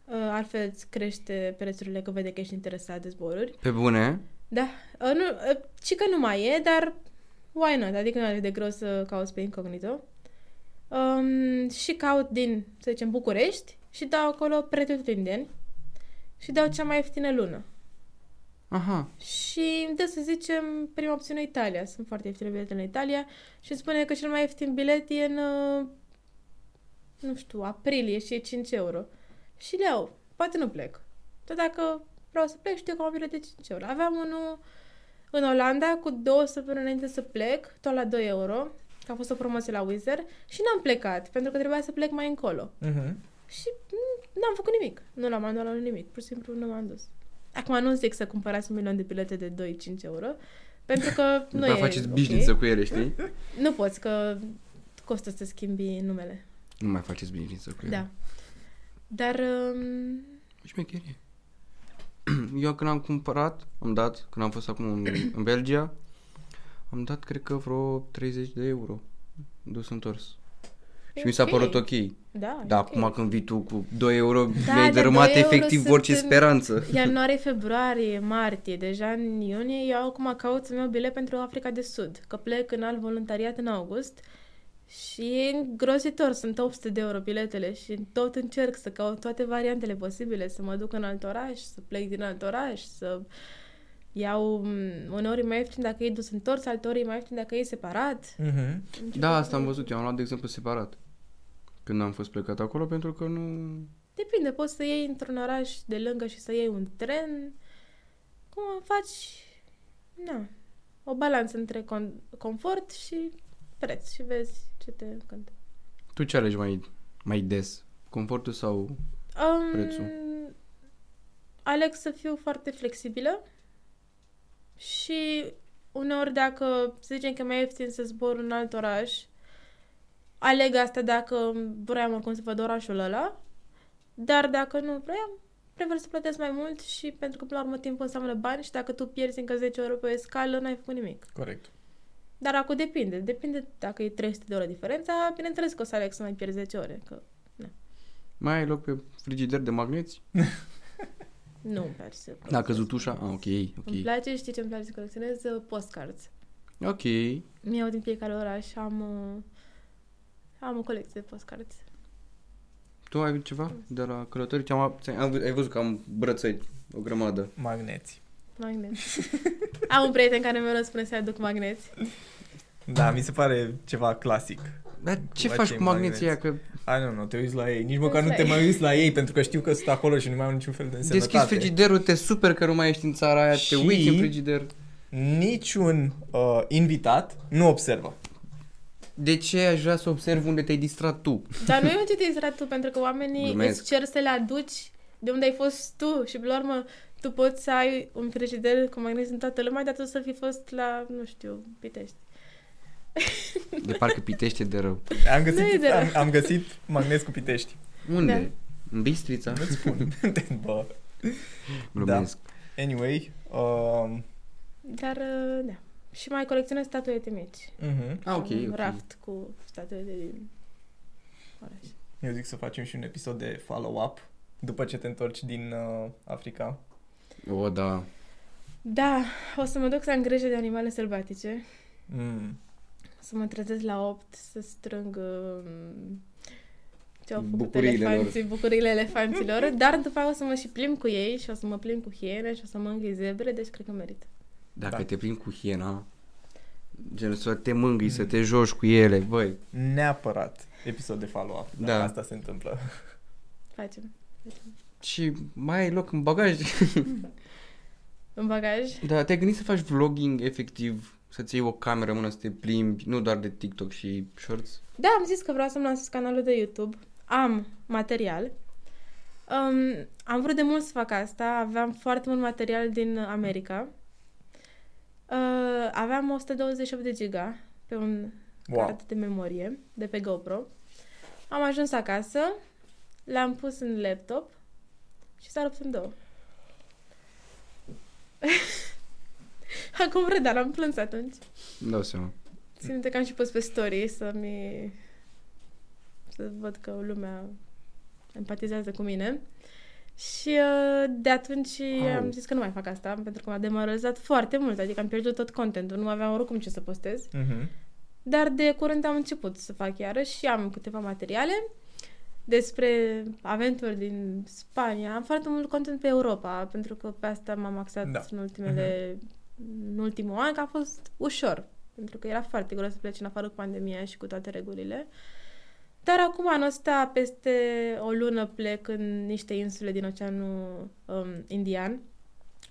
uh, altfel îți crește prețurile că vede că ești interesat de zboruri. Pe bune? Da, uh, nu, uh, și că nu mai e, dar why not? Adică nu are de greu să cauți pe incognito. Um, și caut din, să zicem, București și dau acolo pretutindeni și dau cea mai ieftină lună. Aha. Și îmi dă să zicem prima opțiune Italia. Sunt foarte ieftine biletele în Italia și îmi spune că cel mai ieftin bilet e în, uh, nu știu, aprilie și e 5 euro. Și le iau. Poate nu plec. Dar dacă vreau să plec, știu că am un bilet de 5 euro. Aveam unul în Olanda cu două săptămâni înainte să plec, tot la 2 euro, că a fost o promoție la Wizard și n-am plecat, pentru că trebuia să plec mai încolo. Mhm. Și mm, n-am făcut nimic. Nu l-am anulat nimic. Pur și simplu nu m-am dus. Acum nu zic să cumpărați un milion de bilete de 2-5 euro, pentru că nu După e faceți ok. bișniță cu ele, știi? Nu poți, că costă să schimbi numele. Nu mai faceți bișniță cu ele. Da. Dar um, Șmecherie. Eu când am cumpărat, am dat, când am fost acum în, în Belgia, am dat cred că vreo 30 de euro. Dus întors. Și mi s-a Ok. părut ok. Da, Dar e ok. acum când vii tu cu 2 euro, Da, mi-ai dar dărâmat 2 euro efectiv sunt orice în- speranță. Ianuarie, februarie, martie, deja în iunie, eu acum caut să-mi iau bilet pentru Africa de Sud, că plec în alt voluntariat în august și e îngrozitor, sunt 800 de euro biletele și tot încerc să caut toate variantele posibile, să mă duc în alt oraș, să plec din alt oraș, să iau m, uneori e mai ieftin dacă e dus întors, alteori e mai ieftin dacă e separat. Mhm. Da, asta am văzut. Eu am luat, de exemplu, separat. Când am fost plecat acolo, pentru că nu... Depinde, poți să iei într-un oraș de lângă și să iei un tren. Cum faci, na, o balanță între con- confort și preț și vezi ce te cântă. Tu ce alegi mai, mai des? Confortul sau... Um, Prețul. Aleg să fiu foarte flexibilă și uneori dacă, să zicem că e mai ieftin să zbor în alt oraș, aleg asta dacă vreau oricum să văd orașul ăla, dar dacă nu vreau, prefer să plătesc mai mult și pentru că până la urmă timpul înseamnă bani și dacă tu pierzi încă 10 euro pe scală, n-ai făcut nimic. Corect. Dar acum depinde. Depinde dacă e 300 de euro diferența, bineînțeles că o să aleg să mai pierzi 10 ore, că Mai ai loc pe frigider de magneți? nu îmi place să Da, a căzut ușa? Ah, ok, Îmi ok. place, știi ce îmi place să colecționez? Uh, Postcards. Ok. Mi iau din fiecare oraș, am, uh, am o colecție de postcards. Tu ai ceva de la călători? Ți-am, ți-am, am, ai văzut că am brățări, o grămadă. Magneți. Magneți. am un prieten care mereu spune să aduc magneți. Da, mi se pare ceva clasic. Dar ce Bă, faci ce cu magneții aia? magneți. Că A, nu, nu, te uiți la ei. Nici măcar nu la te ei. mai uiți la ei, pentru că știu că sunt acolo și nu mai au niciun fel de însemnătate. deschizi frigiderul, te super că nu mai ești în țara aia, Și- te uiți în frigider. Niciun uh, invitat nu observă. De ce aș vrea să observ unde te-ai distrat tu? Dar nu e un ce te tu, pentru că oamenii Glumesc. îți cer să le aduci de unde ai fost tu și, pe la urmă, tu poți să ai un frigider cu magneți în toată lumea, dar tu să fi fost la, nu știu, Pitești. De parcă pitește de rău. Am Nu e găsit, de am, am găsit magneți cu pitești. Unde? Da. În Bistrița? Nu-ți spun. Bă. Glumesc. Anyway, um, Dar, uh, da. Și mai colecționez statuete mici. uh-huh. Ah, ok, Am un ok. raft cu statuete din oraș. eu zic să facem și un episod de follow-up după ce te întorci din uh, Africa. O, da. Da, o să mă duc să am grijă de animale sălbatice, Mm. Să mă trezesc la 8, să strâng um, ce au făcut Bucuriile lor. elefanții, bucuriile elefanților, dar după aia o să mă și plimb cu ei și o să mă plimb cu hiene și o să mângâi zebre, deci cred că merită. Dacă Da. te prind cu hiena, gen să te mângâi, să te joci cu ele, băi. Neapărat episod de follow-up. Da. Da. Asta se întâmplă. Facem. Facem. Și mai ai loc în bagaj. În bagaj? Da, te-ai gândit să faci vlogging efectiv, să-ți iei o cameră în mână, să te plimbi, nu doar de TikTok și shorts? Da, am zis că vreau să-mi lansez canalul de YouTube. Am material. Um, am vrut de mult să fac asta. Aveam foarte mult material din America. Uh, aveam 128 de giga pe un Wow. card de memorie de pe GoPro. Am ajuns acasă, l-am pus în laptop și s-a rupt în două. Acum râd, dar am plâns atunci. Îmi dau seama. Țin minte că am și pus pe story să-mi... să văd că lumea empatizează cu mine. Și uh, de atunci Au. am zis că nu mai fac asta, pentru că m-a demoralizat foarte mult, adică am pierdut tot contentul, nu aveam oricum ce să postez. Mm-hmm. Dar de curând am început să fac iarăși și am câteva materiale despre aventuri din Spania. Am foarte mult content pe Europa, pentru că pe asta m-am axat Da. în ultimele în ultimul an, că a fost ușor, pentru că era foarte greu să pleci în afară cu pandemia și cu toate regulile. Dar acum, anul ăsta, peste o lună plec în niște insule din Oceanul um, Indian,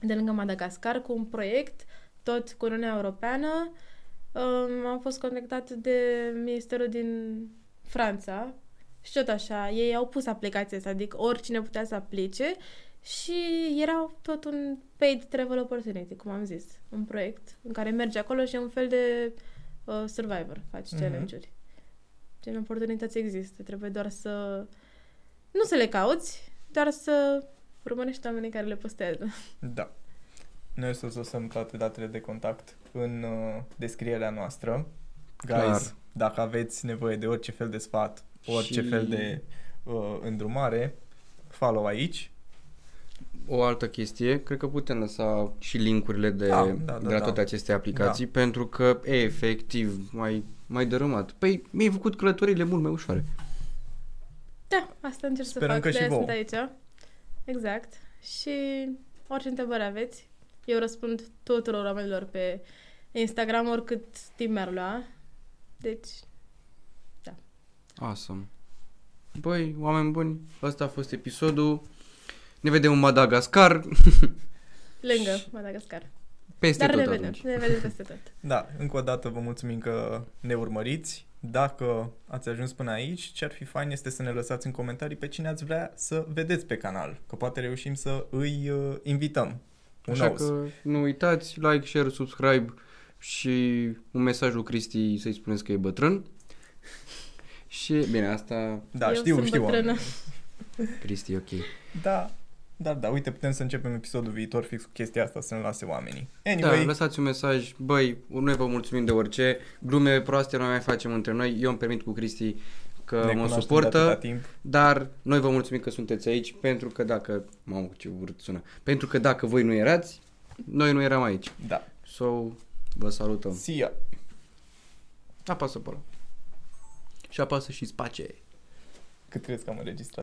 de lângă Madagascar, cu un proiect, tot cu Uniunea Europeană. Um, am fost contactat de ministerul din Franța și tot așa. Ei au pus aplicația asta, adică oricine putea să aplice și era tot un paid travel opportunity, cum am zis. Un proiect în care mergi acolo și e un fel de uh, survivor, faci Mhm. challenge-uri. Gen oportunități există, trebuie doar să nu să le cauți, dar să urmărește oamenii care le postează. Da. Noi o să lăsăm toate datele de contact în uh, descrierea noastră. Guys, Clar. dacă aveți nevoie de orice fel de sfat, orice Și- fel de uh, îndrumare, follow aici. O altă chestie, cred că putem lăsa și linkurile de, Da, da, da, de la da. toate aceste aplicații, pentru că, e, efectiv, mai, mai dărâmat. Păi, mi-ai făcut călătorile mult mai ușoare. Da, asta încerc să Sperăm fac, că și de vouă. sunt aici. Exact. Și orice întrebări aveți, eu răspund tuturor oamenilor pe Instagram oricât timp mi-ar lua. Deci, Awesome. Băi, oameni buni, ăsta a fost episodul. Ne vedem în Madagascar. lângă Madagascar. Peste Dar tot ne vedem, atunci. ne vedem peste tot. Da, încă o dată vă mulțumim că ne urmăriți. Dacă ați ajuns până aici, ce ar fi fain este să ne lăsați în comentarii pe cine ați vrea să vedeți pe canal, că poate reușim să îi uh, invităm. Who Așa knows? că nu uitați, like, share, subscribe și un mesaj lui Cristi să-i spuneți că e bătrân. Și, bine, asta, Da, Eu știu, sunt știu. bătrână. oamenii. Cristi, ok. Da, dar da, uite, putem să începem episodul viitor fix cu chestia asta, să ne lase oamenii. Da, Anyway, lăsați un mesaj, băi, noi vă mulțumim de orice, glume proaste noi mai facem între noi, eu îmi permit cu Cristi că ne mă cunoaștem de suportă, atâta timp. dar noi vă mulțumim că sunteți aici, pentru că dacă, mamă, ce urât sună, pentru că dacă voi nu erați, noi nu eram aici. Da. So, vă salutăm. See ya. Apasă pe ăla. Și apasă și space. Cât crezi că am înregistrat?